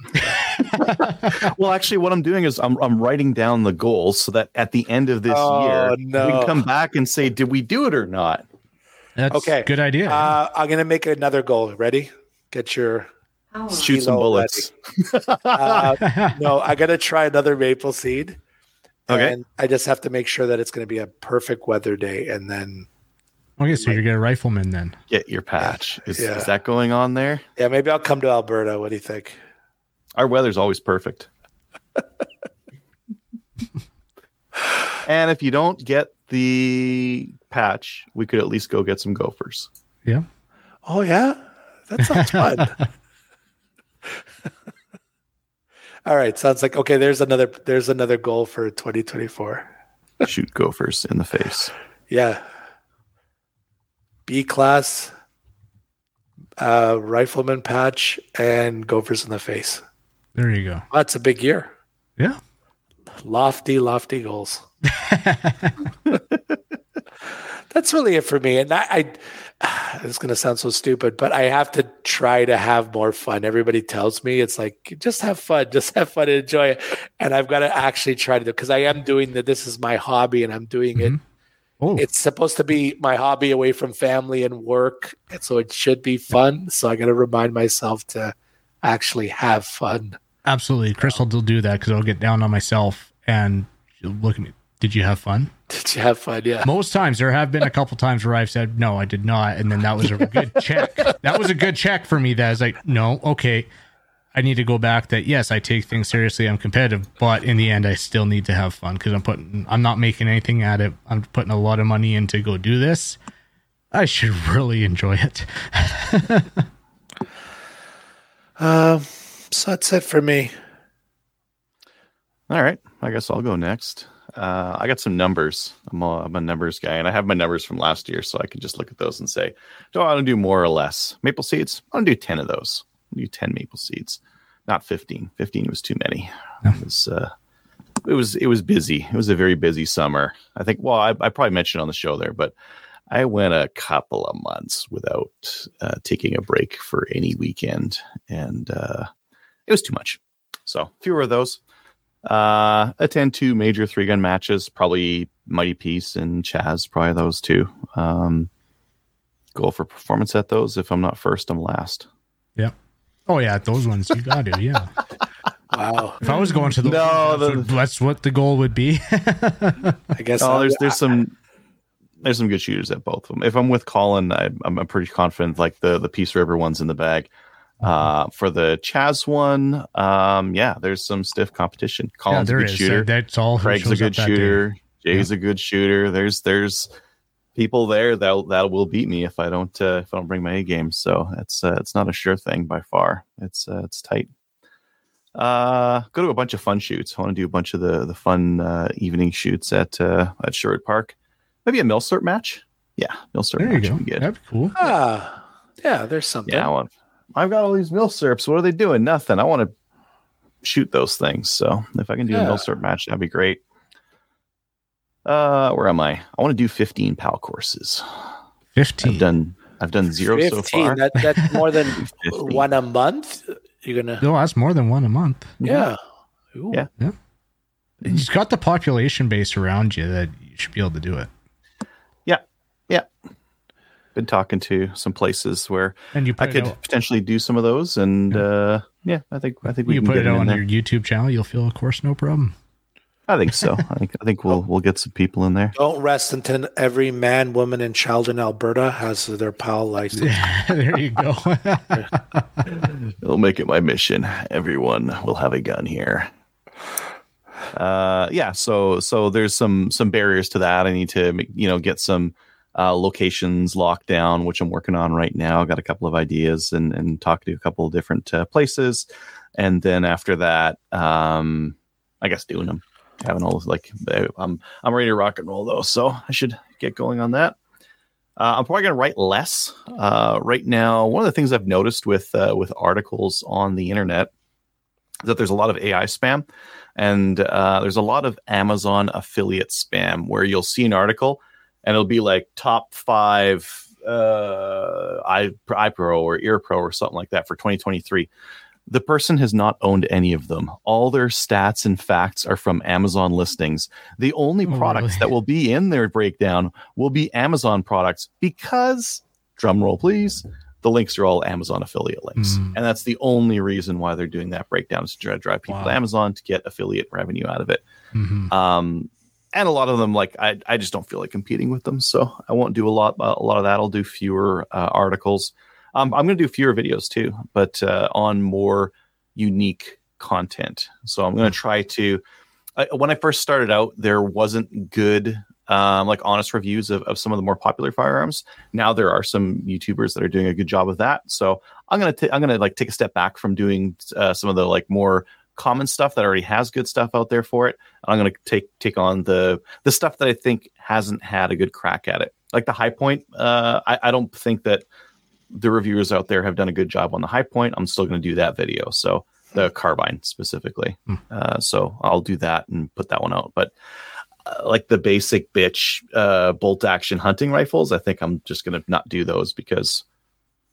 well, actually, what I'm doing is I'm I'm writing down the goals so that at the end of this Oh, year no. we can come back and say, did we do it or not? That's okay. good idea. Uh, I'm gonna make another goal. Ready? Get your Shoot some bullets. uh, no. I gotta try another maple seed. Okay. And I just have to make sure that it's going to be a perfect weather day, and then okay, so you're gonna get a rifleman then. Get your patch. Is, Yeah. is that going on there? yeah, maybe I'll come to Alberta. What do you think? Our weather's always perfect. and if you don't get the patch, we could at least go get some gophers. Yeah. Oh yeah, that sounds fun. All right, sounds like okay. There's another. There's another goal for 2024. Shoot gophers in the face. Yeah. B class, uh, rifleman patch, and gophers in the face. There you go. That's a big year. Yeah. Lofty, lofty goals. That's really it for me. And I, I it's going to sound so stupid, but I have to try to have more fun. Everybody tells me it's like, just have fun, just have fun and enjoy it. And I've got to actually try to do because I am doing that. This is my hobby and I'm doing it. Oh, It's supposed to be my hobby away from family and work. And so it should be fun. So I got to remind myself to actually have fun. absolutely. Crystal will do that because I'll get down on myself and look at me. Did you have fun? Did you have fun? Yeah. Most times there have been a couple times where I've said, no, I did not. And then that was a good check. That was a good check for me. That is like, no, okay. I need to go back that yes, I take things seriously. I'm competitive, but in the end, I still need to have fun because I'm putting, I'm not making anything at it. I'm putting a lot of money in to go do this. I should really enjoy it. Um, so that's it for me. All right, I guess I'll go next. Uh, I got some numbers. I'm a, I'm a numbers guy, and I have my numbers from last year, so I can just look at those and say, do I want to do more or less maple seeds? I want to do ten of those. Do ten maple seeds, not fifteen. Fifteen was too many. It was uh, it was it was busy. It was a very busy summer. I think. Well, I, I probably mentioned on the show there, but I went a couple of months without uh, taking a break for any weekend, and uh, it was too much. So fewer of those. Uh, attend two major three gun matches, probably Mighty Peace and Chaz, probably those two. Um, go for performance at those. If I'm not first, I'm last. Yeah. Oh yeah, those ones you got to. Yeah. Wow. If I was going to the No, that's, the- what, that's what the goal would be. I guess. Oh, there's there's some there's some good shooters at both of them. If I'm with Colin, I, I'm, I'm pretty confident. Like the the Peace River one's in the bag. Uh, for the Chaz one, um, yeah, there's some stiff competition. yeah, Colin's a good is. shooter. That's all. Craig's a good up that day. shooter. Jay's a good shooter. There's there's people there that that will beat me if I don't uh, if I don't bring my A game. So it's uh, it's not a sure thing by far. It's uh, it's tight. Uh, go to a bunch of fun shoots. I want to do a bunch of the the fun uh, evening shoots at uh, at Sherwood Park. Maybe a milsurp match. Yeah, milsurp There you match go. would be good. That'd be cool. Ah, yeah, there's something. Yeah, I want. I've got all these milsurps. What are they doing? Nothing. I want to shoot those things. So if I can do Yeah. a milsurp match, that'd be great. Uh, where am I? I want to do 15 PAL courses. Fifteen. I've done. I've done zero so 15, far. That, that's more than one a month. You're gonna, No, that's more than one a month. yeah. Ooh. Yeah. You've got the population base around you that you should be able to do it. Yeah. Yeah. Been talking to some places where And you I could out, potentially do some of those, and uh, yeah, I think I think we you can put get it them out on there. your YouTube channel, you'll feel, of course, no problem. I think so. I think I think we'll we'll get some people in there. Don't rest until every man, woman, and child in Alberta has their PAL license. there you go. It'll make it my mission. Everyone will have a gun here. Uh, yeah. So so there's some some barriers to that. I need to you know get some uh, locations locked down, which I'm working on right now. Got a couple of ideas and and talking to a couple of different uh, places, and then after that, um, I guess doing them, having all like uh, I'm I'm ready to rock and roll though, so I should get going on that. Uh, I'm probably going to write less uh, right now. One of the things I've noticed with uh, with articles on the internet is that there's a lot of AI spam, and uh, there's a lot of Amazon affiliate spam where you'll see an article and it'll be like top five uh, EyePro or EarPro or something like that for 2023. The person has not owned any of them. All their stats and facts are from Amazon listings. The only Oh, products really? that will be in their breakdown will be Amazon products because, drum roll please, the links are all Amazon affiliate links. Mm. And that's the only reason why they're doing that breakdown is to try to drive people Wow. to Amazon to get affiliate revenue out of it. Mhm. Um, and a lot of them, like I, I just don't feel like competing with them, so I won't do a lot. A lot of that. I'll do fewer uh, articles. Um, I'm going to do fewer videos too, but uh, on more unique content. So I'm going to try to. I, when I first started out, there wasn't good, um, like honest reviews of, of some of the more popular firearms. Now there are some YouTubers that are doing a good job of that. So I'm gonna I'm gonna like take a step back from doing uh, some of the like more common stuff that already has good stuff out there for it. I'm going to take take on the the stuff that I think hasn't had a good crack at it. Like the Hi-Point, uh, I, I don't think that the reviewers out there have done a good job on the Hi-Point. I'm still going to do that video. So the carbine specifically. Hmm. Uh, so I'll do that and put that one out. But uh, like the basic bitch uh, bolt action hunting rifles, I think I'm just going to not do those because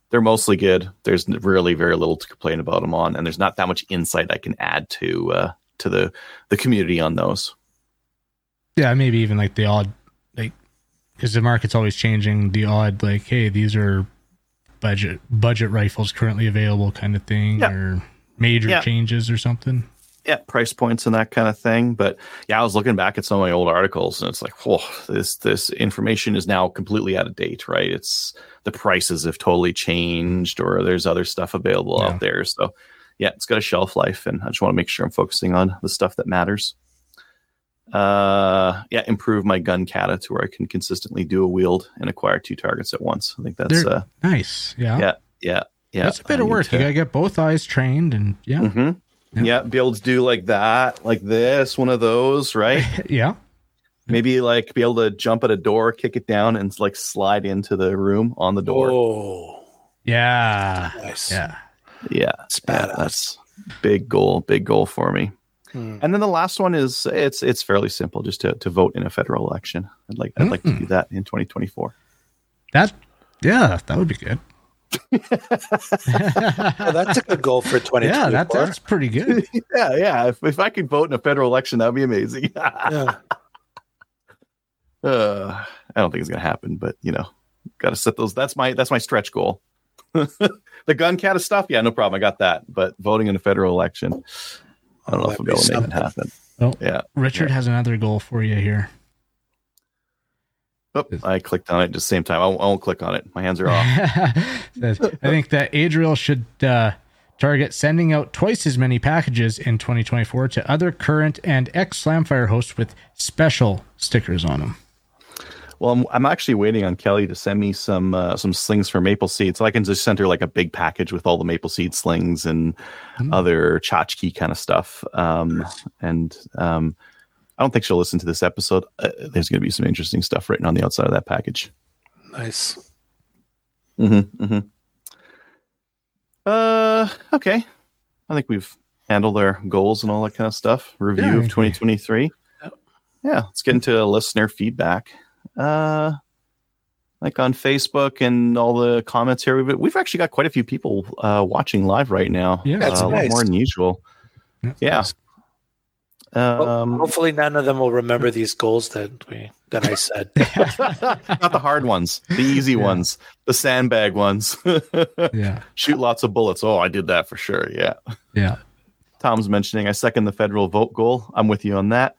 they're mostly good. There's really very little to complain about them on, and there's not that much insight I can add to uh, to the the community on those. Yeah, maybe even like the odd, like, because the market's always changing. The odd, like, hey, these are budget budget rifles currently available, kind of thing, Yeah. or major Yeah. changes or something. yeah, price points and that kind of thing. But yeah, I was looking back at some of my old articles, and it's like, whoa, this this information is now completely out of date, right? It's the prices have totally changed, or there's other stuff available Yeah. out there. So yeah, it's got a shelf life, and I just want to make sure I'm focusing on the stuff that matters. Uh, yeah, improve my gun kata to where I can consistently do a wield and acquire two targets at once. I think that's They're- uh, Nice. Yeah. yeah, yeah, yeah. That's a bit I of work. to- You gotta get both eyes trained, and yeah, hmm Yeah. Yeah. be able to do like that, like this, one of those, right? yeah, Maybe like be able to jump at a door, kick it down, and like slide into the room on the door. Oh, yeah, nice. yeah. Yeah, It's yeah, that's big goal, big goal for me. Hmm. And then the last one is it's it's fairly simple, just to, to vote in a federal election. I'd like I'd like to do that in 2024. That, yeah, that would be good. Oh, that's a good goal for 2024. Yeah, that, that's pretty good. yeah, yeah. If, if I could vote in a federal election, that'd be amazing. Yeah. uh, I don't think it's gonna happen, but you know, got to set those. That's my that's my stretch goal. the gun kata stuff, yeah, no problem. I got that. But voting in a federal election, I don't know if I'll that'd be be able to make it happen. Oh, Yeah. Richard has another goal for you here. Oh, I clicked on it at the same time. I won't, I won't click on it. My hands are off. I think that Adriel should uh, target sending out twice as many packages in 2024 to other current and ex Slamfire hosts with special stickers on them. Well, I'm, I'm actually waiting on Kelly to send me some uh, some slings for maple seed, so I can just send her like a big package with all the maple seed slings and Mm. other tchotchke kind of stuff. Um, and um, I don't think she'll listen to this episode. Uh, there's going to be some interesting stuff written on the outside of that package. Nice. Mm-hmm, mm-hmm. Uh, okay. I think we've handled our goals and all that kind of stuff. Review Yeah, of 2023. Yep. Yeah, let's get into listener feedback. Uh, like on Facebook and all the comments here, we've, we've actually got quite a few people uh, watching live right now. Yeah. That's uh, a lot nice. more than usual. Yeah. Yeah. Well, Um, hopefully, none of them will remember these goals that we that I said. not the hard ones, the easy Yeah. ones, the sandbag ones. Yeah. Shoot lots of bullets. Oh, I did that for sure. Yeah. Yeah. Tom's mentioning I second the federal vote goal. I'm with you on that.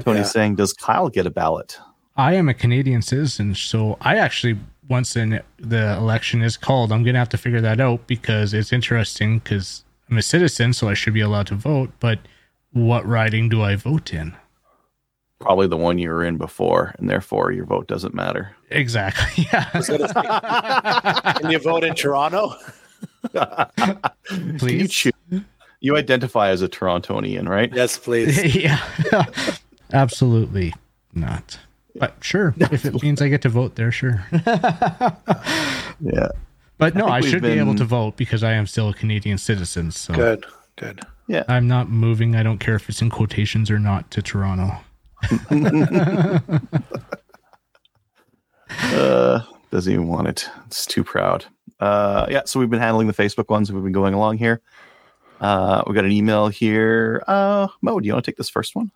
Tony's Yeah. saying, does Kyle get a ballot? I am a Canadian citizen, so I actually once in the election is called, I'm gonna have to figure that out because it's interesting because I'm a citizen, so I should be allowed to vote. But what riding do I vote in? Probably the one you were in before, and therefore your vote doesn't matter. Exactly. Yeah. Can you vote in Toronto? You Please. choose. You identify as a Torontonian, right? Yes, please. yeah. Absolutely not. But sure, if it means I get to vote there, sure. Yeah. But no, think I, we've should be able to vote because I am still a Canadian citizen. So Good. Good. Yeah. I'm not moving. I don't care if it's in quotations or not to Toronto. Uh, doesn't even want it. It's too proud. Uh, yeah. So we've been handling the Facebook ones. We've been going along here. Uh, we got an email here. Uh, Mo, do you want to take this first one?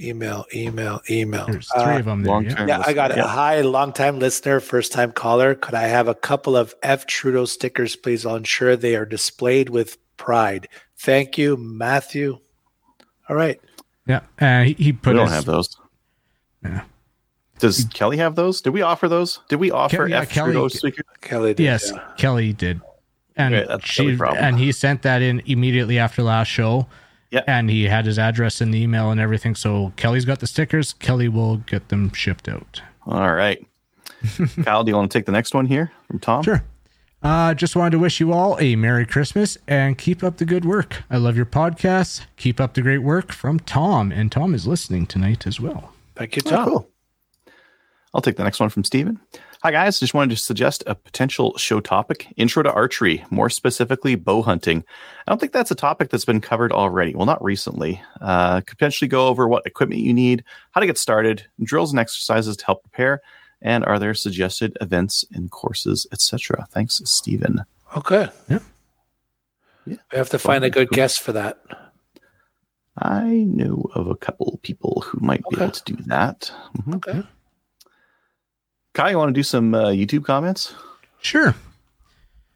Email, email, email. There's three Uh, of them there. Yeah. Yeah, I got it. Yeah. Hi, long time listener, first time caller. Could I have a couple of F Trudeau stickers, please? I'll ensure they are displayed with pride. Thank you, Matthew. All right. Yeah. Uh, he, he We don't his, have those. Yeah. Does Kelly have those? Did we offer those? Did we offer yeah, F Kelly- Trudeau speaker? Kelly did. Yes, yeah. Kelly did. And Okay, she and he sent that in immediately after last show. Yeah. And he had his address in the email and everything. So Kelly's got the stickers. Kelly will get them shipped out. All right. Kyle, do you want to take the next one here from Tom? Sure. Uh, just wanted to wish you all a Merry Christmas and keep up the good work. I love your podcasts. Keep up the great work from Tom. And Tom is listening tonight as well. Thank you, Oh, Tom. cool. I'll take the next one from Steven. Hi, guys. Just wanted to suggest a potential show topic intro to archery, more specifically bow hunting. I don't think that's a topic that's been covered already. Well, not recently. Uh, could potentially go over what equipment you need, how to get started, drills and exercises to help prepare, and are there suggested events and courses, etc. Thanks, Stephen. Okay. Yeah. Yeah. We have to find a good guest for that. I know of a couple people who might be able to do that. Mhm. Okay. Kyle, you want to do some uh, YouTube comments? Sure.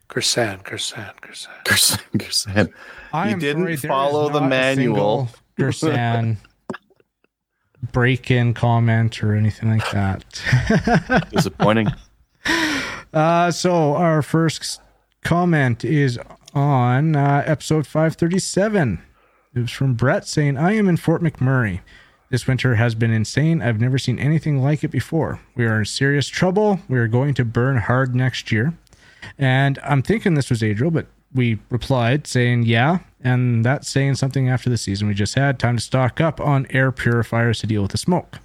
Gersan, Gersan, Gersan. Gersan, Gersan. I You didn't follow the manual. single Gersan break in comment or anything like that. Disappointing. Uh, so our first comment is on uh, episode 537. It was from Brett saying, I am in Fort McMurray. This winter has been insane. I've never seen anything like it before. We are in serious trouble. We are going to burn hard next year. And I'm thinking this was Adriel, but we replied saying, yeah. And that's saying something after the season we just had. Time to stock up on air purifiers to deal with the smoke.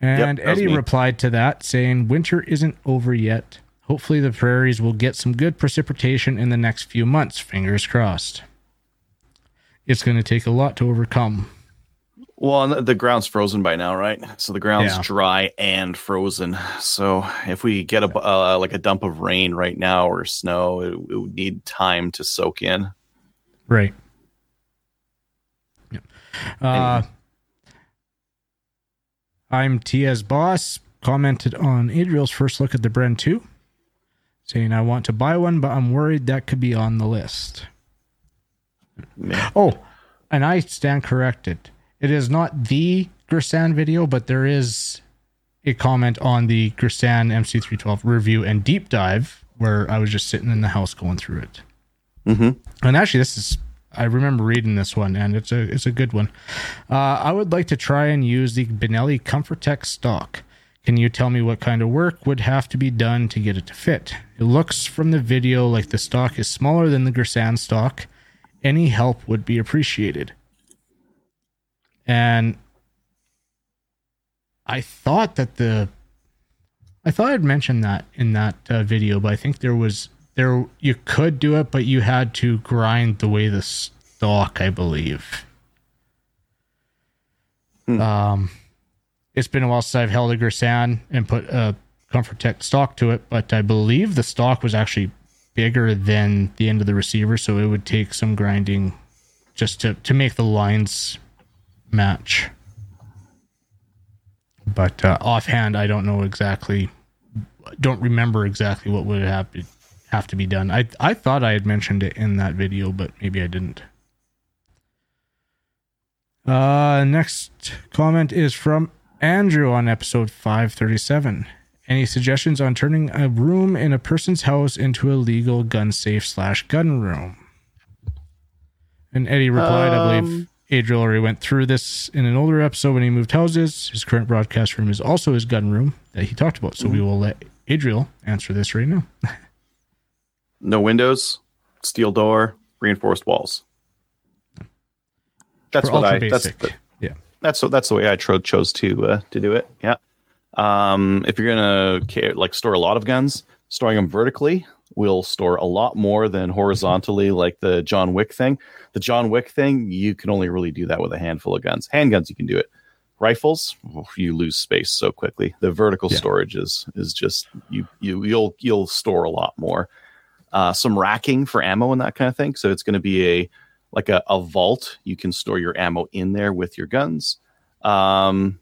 And was Eddie replied to that saying, Winter isn't over yet. Hopefully, the prairies will get some good precipitation in the next few months. Fingers crossed. It's going to take a lot to overcome. Well, and the- the ground's frozen by now, right? So the ground's Yeah. dry and frozen. So if we get a uh, like a dump of rain right now or snow, it, it would need time to soak in. Right. Yeah. Uh, I'm Tia's boss. Commented on Adriel's first look at the Bren 2, saying, I want to buy one, but I'm worried that could be on the list. Man. Oh, and I stand corrected. It is not the Gersan video, but there is a comment on the Gersan MC312 review and deep dive where I was just sitting in the house going through it. Mhm. And actually, this is I remember reading this one, and it's a it's a good one. Uh, I would like to try and use the Benelli Comfortech stock. Can you tell me what kind of work would have to be done to get it to fit? It looks from the video like the stock is smaller than the Gersan stock. Any help would be appreciated. And I thought that the I thought I'd mentioned that in that uh, video, but I think there was there you could do it, but you had to grind the way the stock, I believe. Um, it's been a while since I've held a Gersan and put a ComforTech stock to it, but I believe the stock was actually bigger than the end of the receiver, so it would take some grinding just to to make the lines match. But uh, offhand, I don't know exactly. Don't remember exactly what would have to have to be done. I I thought I had mentioned it in that video, but maybe I didn't. Uh, next comment is from Andrew on episode 537. Any suggestions on turning a room in a person's house into a legal gun safe slash gun room? And Eddie replied, I believe Um, Adriel already went through this in an older episode when he moved houses. His current broadcast room is also his gun room that he talked about. So we will let Adriel answer this right now. No windows, steel door, reinforced walls. That's For what I. That's the, yeah. that's that's the way I tro- chose to uh, to do it. Yeah. Um, if you're gonna care, like store a lot of guns, storing them vertically will store a lot more than horizontally, like the John Wick thing. The John Wick thing, you can only really do that with a handful of guns. Handguns, you can do it. Rifles, you lose space so quickly. The vertical Yeah. storage is is just you you you'll you'll store a lot more. Uh, some racking for ammo and that kind of thing. So it's going to be a like a, a vault. You can store your ammo in there with your guns. Um,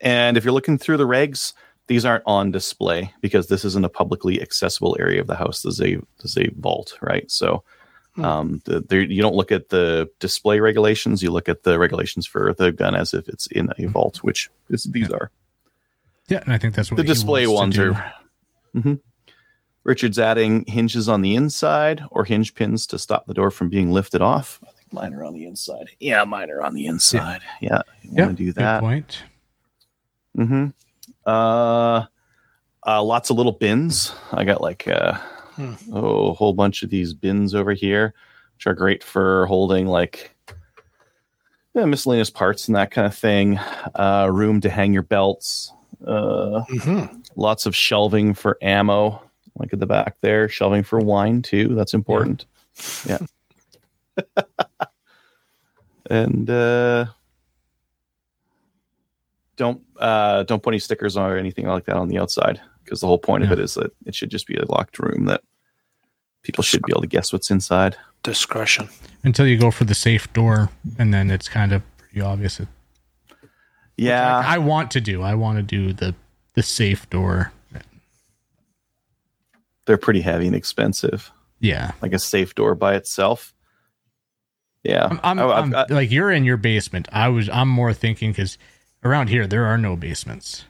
and if you're looking through the regs, these aren't on display because this isn't a publicly accessible area of the house. This is a this is a vault, right? So um, the, there, you don't look at the display regulations. You look at the regulations for the gun as if it's in a vault, which is, these are. Yeah, and I think that's what The display ones are. Mhm. Richard's adding hinges on the inside or hinge pins to stop the door from being lifted off. I think mine are on the inside. Yeah, mine are on the inside. Yeah, you Yeah, want to do good that. point. Mm-hmm. Uh, uh, lots of little bins. I got like uh, Hmm. Oh, a whole bunch of these bins over here, which are great for holding like yeah, miscellaneous parts and that kind of thing. Uh, room to hang your belts. Uh, Mhm. lots of shelving for ammo, like at the back there. Shelving for wine too. That's important. Yeah. and uh, don't uh, don't put any stickers on or anything like that on the outside because the whole point of it is that it should just be a locked room that people should be able to guess what's inside. Discretion. Until you go for the safe door, and then it's kind of pretty obvious. It, Yeah, I want to do. I want to do the the safe door. they're pretty heavy and expensive. Yeah, Like a safe door by itself. Yeah, I'm, I'm, I- I've I'm- like you're in your basement. I was. I'm more thinking because around here there are no basements.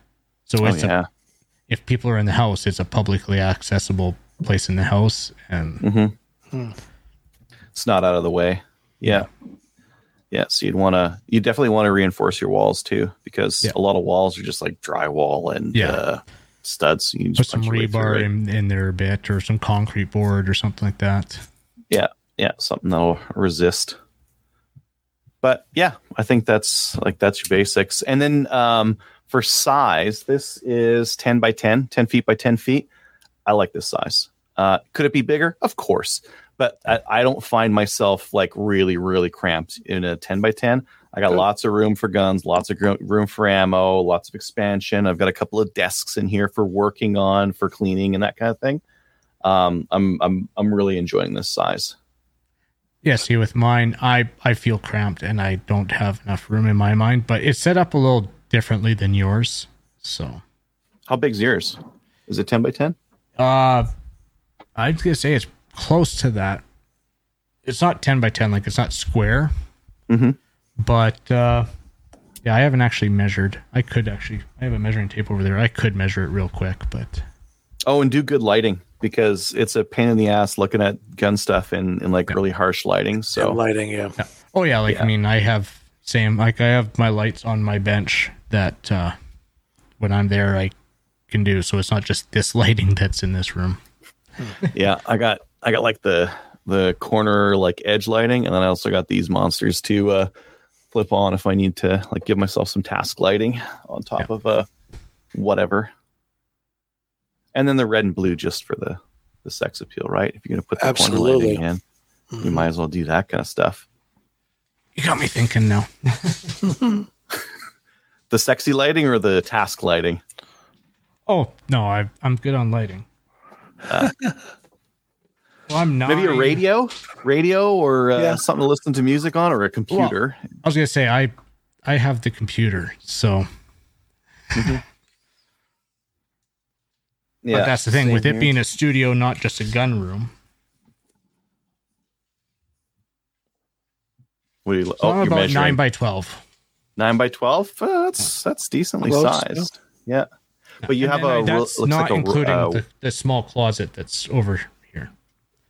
So oh, it's a, if people are in the house, it's a publicly accessible place in the house, and hmm Hmm. It's not out of the way. Yeah. Yeah. So you'd want to, you definitely want to reinforce your walls too, because Yeah. a lot of walls are just like drywall and Yeah. uh, studs. You can put some punch your way through rebar in, in there a bit, or some concrete board, or something like that. Yeah, yeah. Something that'll resist. But yeah, I think that's like, that's your basics. And then um, for size, this is 10 by 10, 10 feet by 10 feet. I like this size. Uh, could it be bigger? Of course. But I, I don't find myself like really, really cramped in a 10 by 10. I got lots of room for guns, lots of gro- room for ammo, lots of expansion. I've got a couple of desks in here for working on, for cleaning, and that kind of thing. Um, I'm I'm I'm really enjoying this size. Yeah, see, with mine, I I feel cramped and I don't have enough room in my mind, but it's set up a little differently than yours. So, How big's yours? Is it 10 by 10? uh, I was gonna say it's close to that. It's not ten by ten, like it's not square, Mhm. but uh, yeah, I haven't actually measured. I could actually, I have a measuring tape over there. I could measure it real quick, but Oh, and do good lighting because it's a pain in the ass looking at gun stuff in, in like Yeah. really harsh lighting. So So lighting, yeah. oh yeah, like Yeah. I mean, I have same like I have my lights on my bench that uh, when I'm there I can do. So it's not just this lighting that's in this room. yeah, I got I got like the the corner like edge lighting, and then I also got these monsters to uh, flip on if I need to like give myself some task lighting on top of uh whatever. And then the red and blue just for the the sex appeal, right? If you're gonna put the Absolutely. corner lighting in, you Mhm. might as well do that kind of stuff. You got me thinking now. The sexy lighting or the task lighting? Oh no, I I'm good on lighting. Uh. well, I'm not. Maybe a radio, radio, or uh, Yeah. something to listen to music on, or a computer. I was gonna say I I have the computer, so yeah, but that's the thing same with it here. being a studio, not just a gun room. What do you, So oh, I'm you're about measuring nine by twelve. nine by twelve. Uh, that's that's decently Close, sized. Yeah, but you And have then a I- ro- that's looks not like a including uh, the, the small closet that's over here.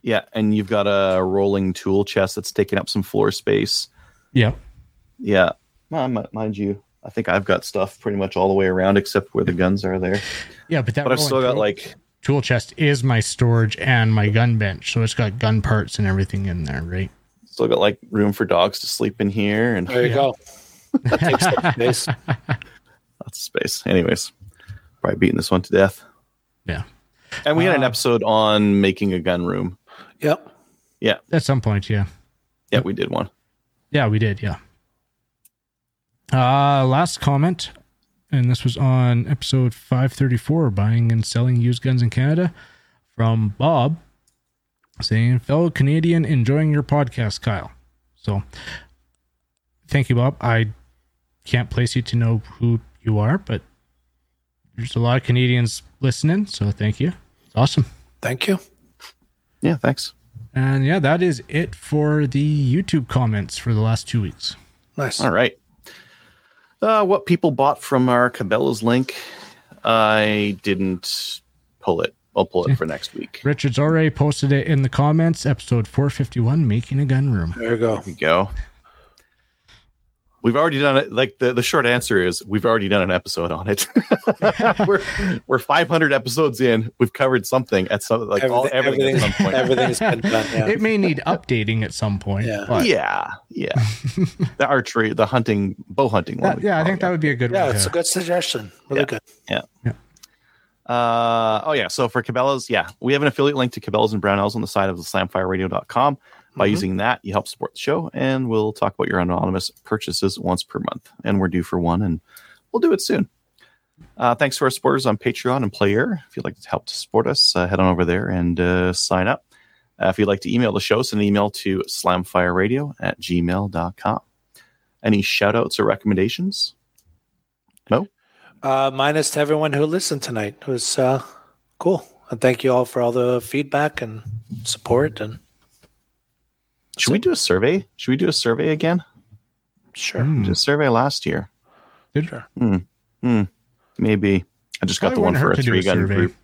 yeah, and you've got a rolling tool chest that's taking up some floor space. Yeah, Yeah, Well, mi- mind you, I think I've got stuff pretty much all the way around except where the guns are there. Yeah, but that But I've still got tool- like tool chest is my storage and my gun bench, so it's got gun parts and everything in there, right? still got like room for dogs to sleep in here and There you Yeah. go. That takes up space. lots of space. Anyways, probably beating this one to death. Yeah. And we had an Uh, episode on making a gun room. Yep. Yeah. At some point, yeah. Yeah, we did one. Yeah, we did. Yeah. Uh, last comment, and this was on episode 534 buying and selling used guns in Canada from Bob saying, fellow Canadian, enjoying your podcast, Kyle. So thank you, Bob. I can't place you to know who you are, but there's a lot of Canadians listening. So thank you. It's awesome. Thank you. Yeah, thanks. And yeah, that is it for the YouTube comments for the last two weeks. Nice. All right. Uh, what people bought from our Cabela's link, I didn't pull it. I'll pull it for next week. Richard's already posted it in the comments. Episode 451, making a gun room. There you go. There we go. We've already done it. Like the, the short answer is we've already done an episode on it. we're we're 500 episodes in. We've covered something at some like all everything, at some point. everything's been done. Yeah. It may need updating at some point. Yeah. but- yeah, yeah. the archery, the hunting, bow hunting one. That- we yeah, I think it, that would be a good yeah, one. it's to- a good suggestion. Really Yeah. good. Uh, oh yeah. So for Cabela's, yeah, we have an affiliate link to Cabela's and Brownells on the side of the slamfireradio.com. By Mhm. using that, you help support the show, and we'll talk about your anonymous purchases once per month. And we're due for one, and we'll do it soon. Uh, thanks to our supporters on Patreon and Player. If you'd like to help to support us, uh, head on over there and uh, sign up. Uh, if you'd like to email the show, send an email to slamfireradio at gmail.com. Any shout outs or recommendations? Uh, minus to everyone who listened tonight. It was uh, cool. And thank you all for all the feedback and support. And Should we do a survey? Should we do a survey again? sure. Hmm. We did a survey last year. Did- Sure. Hmm. Maybe. I just got Probably the one for a to do a three gun survey. group.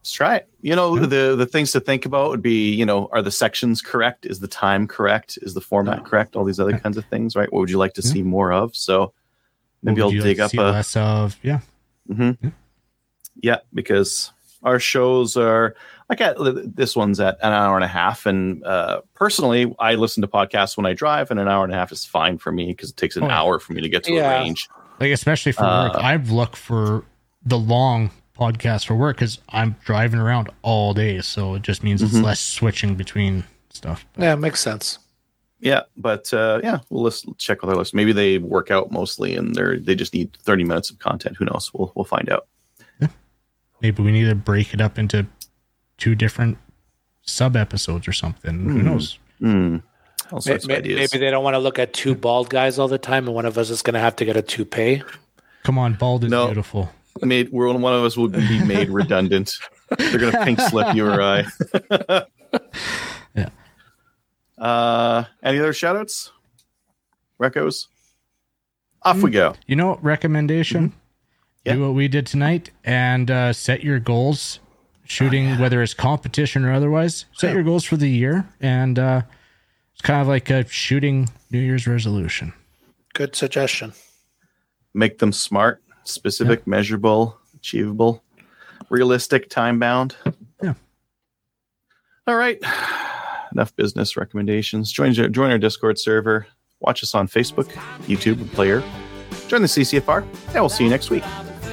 Let's try it. You know, Yeah. the the things to think about would be, you know, are the sections correct? Is the time correct? Is the format correct? All these other Yeah. kinds of things, right? What would you like to Yeah. see more of? So maybe I'll dig like up a less of. Yeah. Mm-hmm. Yeah. Yeah, because our shows are like at, this one's at an hour and a half, and uh, personally, I listen to podcasts when I drive, and an hour and a half is fine for me because it takes an Oh, hour for me to get to Yeah. a range. Like especially for work, Uh, I've looked for the long podcast for work because I'm driving around all day, so it just means it's Mhm. less switching between stuff. Yeah, it makes sense. Yeah, but uh, yeah, we'll list, check with our list. Maybe they work out mostly, and they're they just need thirty minutes of content. Who knows? We'll we'll find out. Maybe we need to break it up into two different sub episodes or something. Who Hmm. knows? Hmm. All sorts may- of ideas. Maybe they don't want to look at two bald guys all the time, and one of us is going to have to get a toupee. Come on, bald is No. beautiful. made we're, one of us will be made redundant. They're gonna pink slip you or I. Yeah. Uh, any other shout outs? Recos? Off we go. You know, what recommendation. Mm-hmm. Yeah. Do what we did tonight and uh, set your goals. Shooting, whether it's competition or otherwise, set Yeah. your goals for the year, and uh, it's kind of like a shooting New Year's resolution. Good suggestion. Make them smart, specific, measurable, achievable, realistic, time bound. Yeah. All right. Enough business recommendations. Join join our Discord server. Watch us on Facebook, YouTube, and Player. Join the CCFR, and we'll see you next week.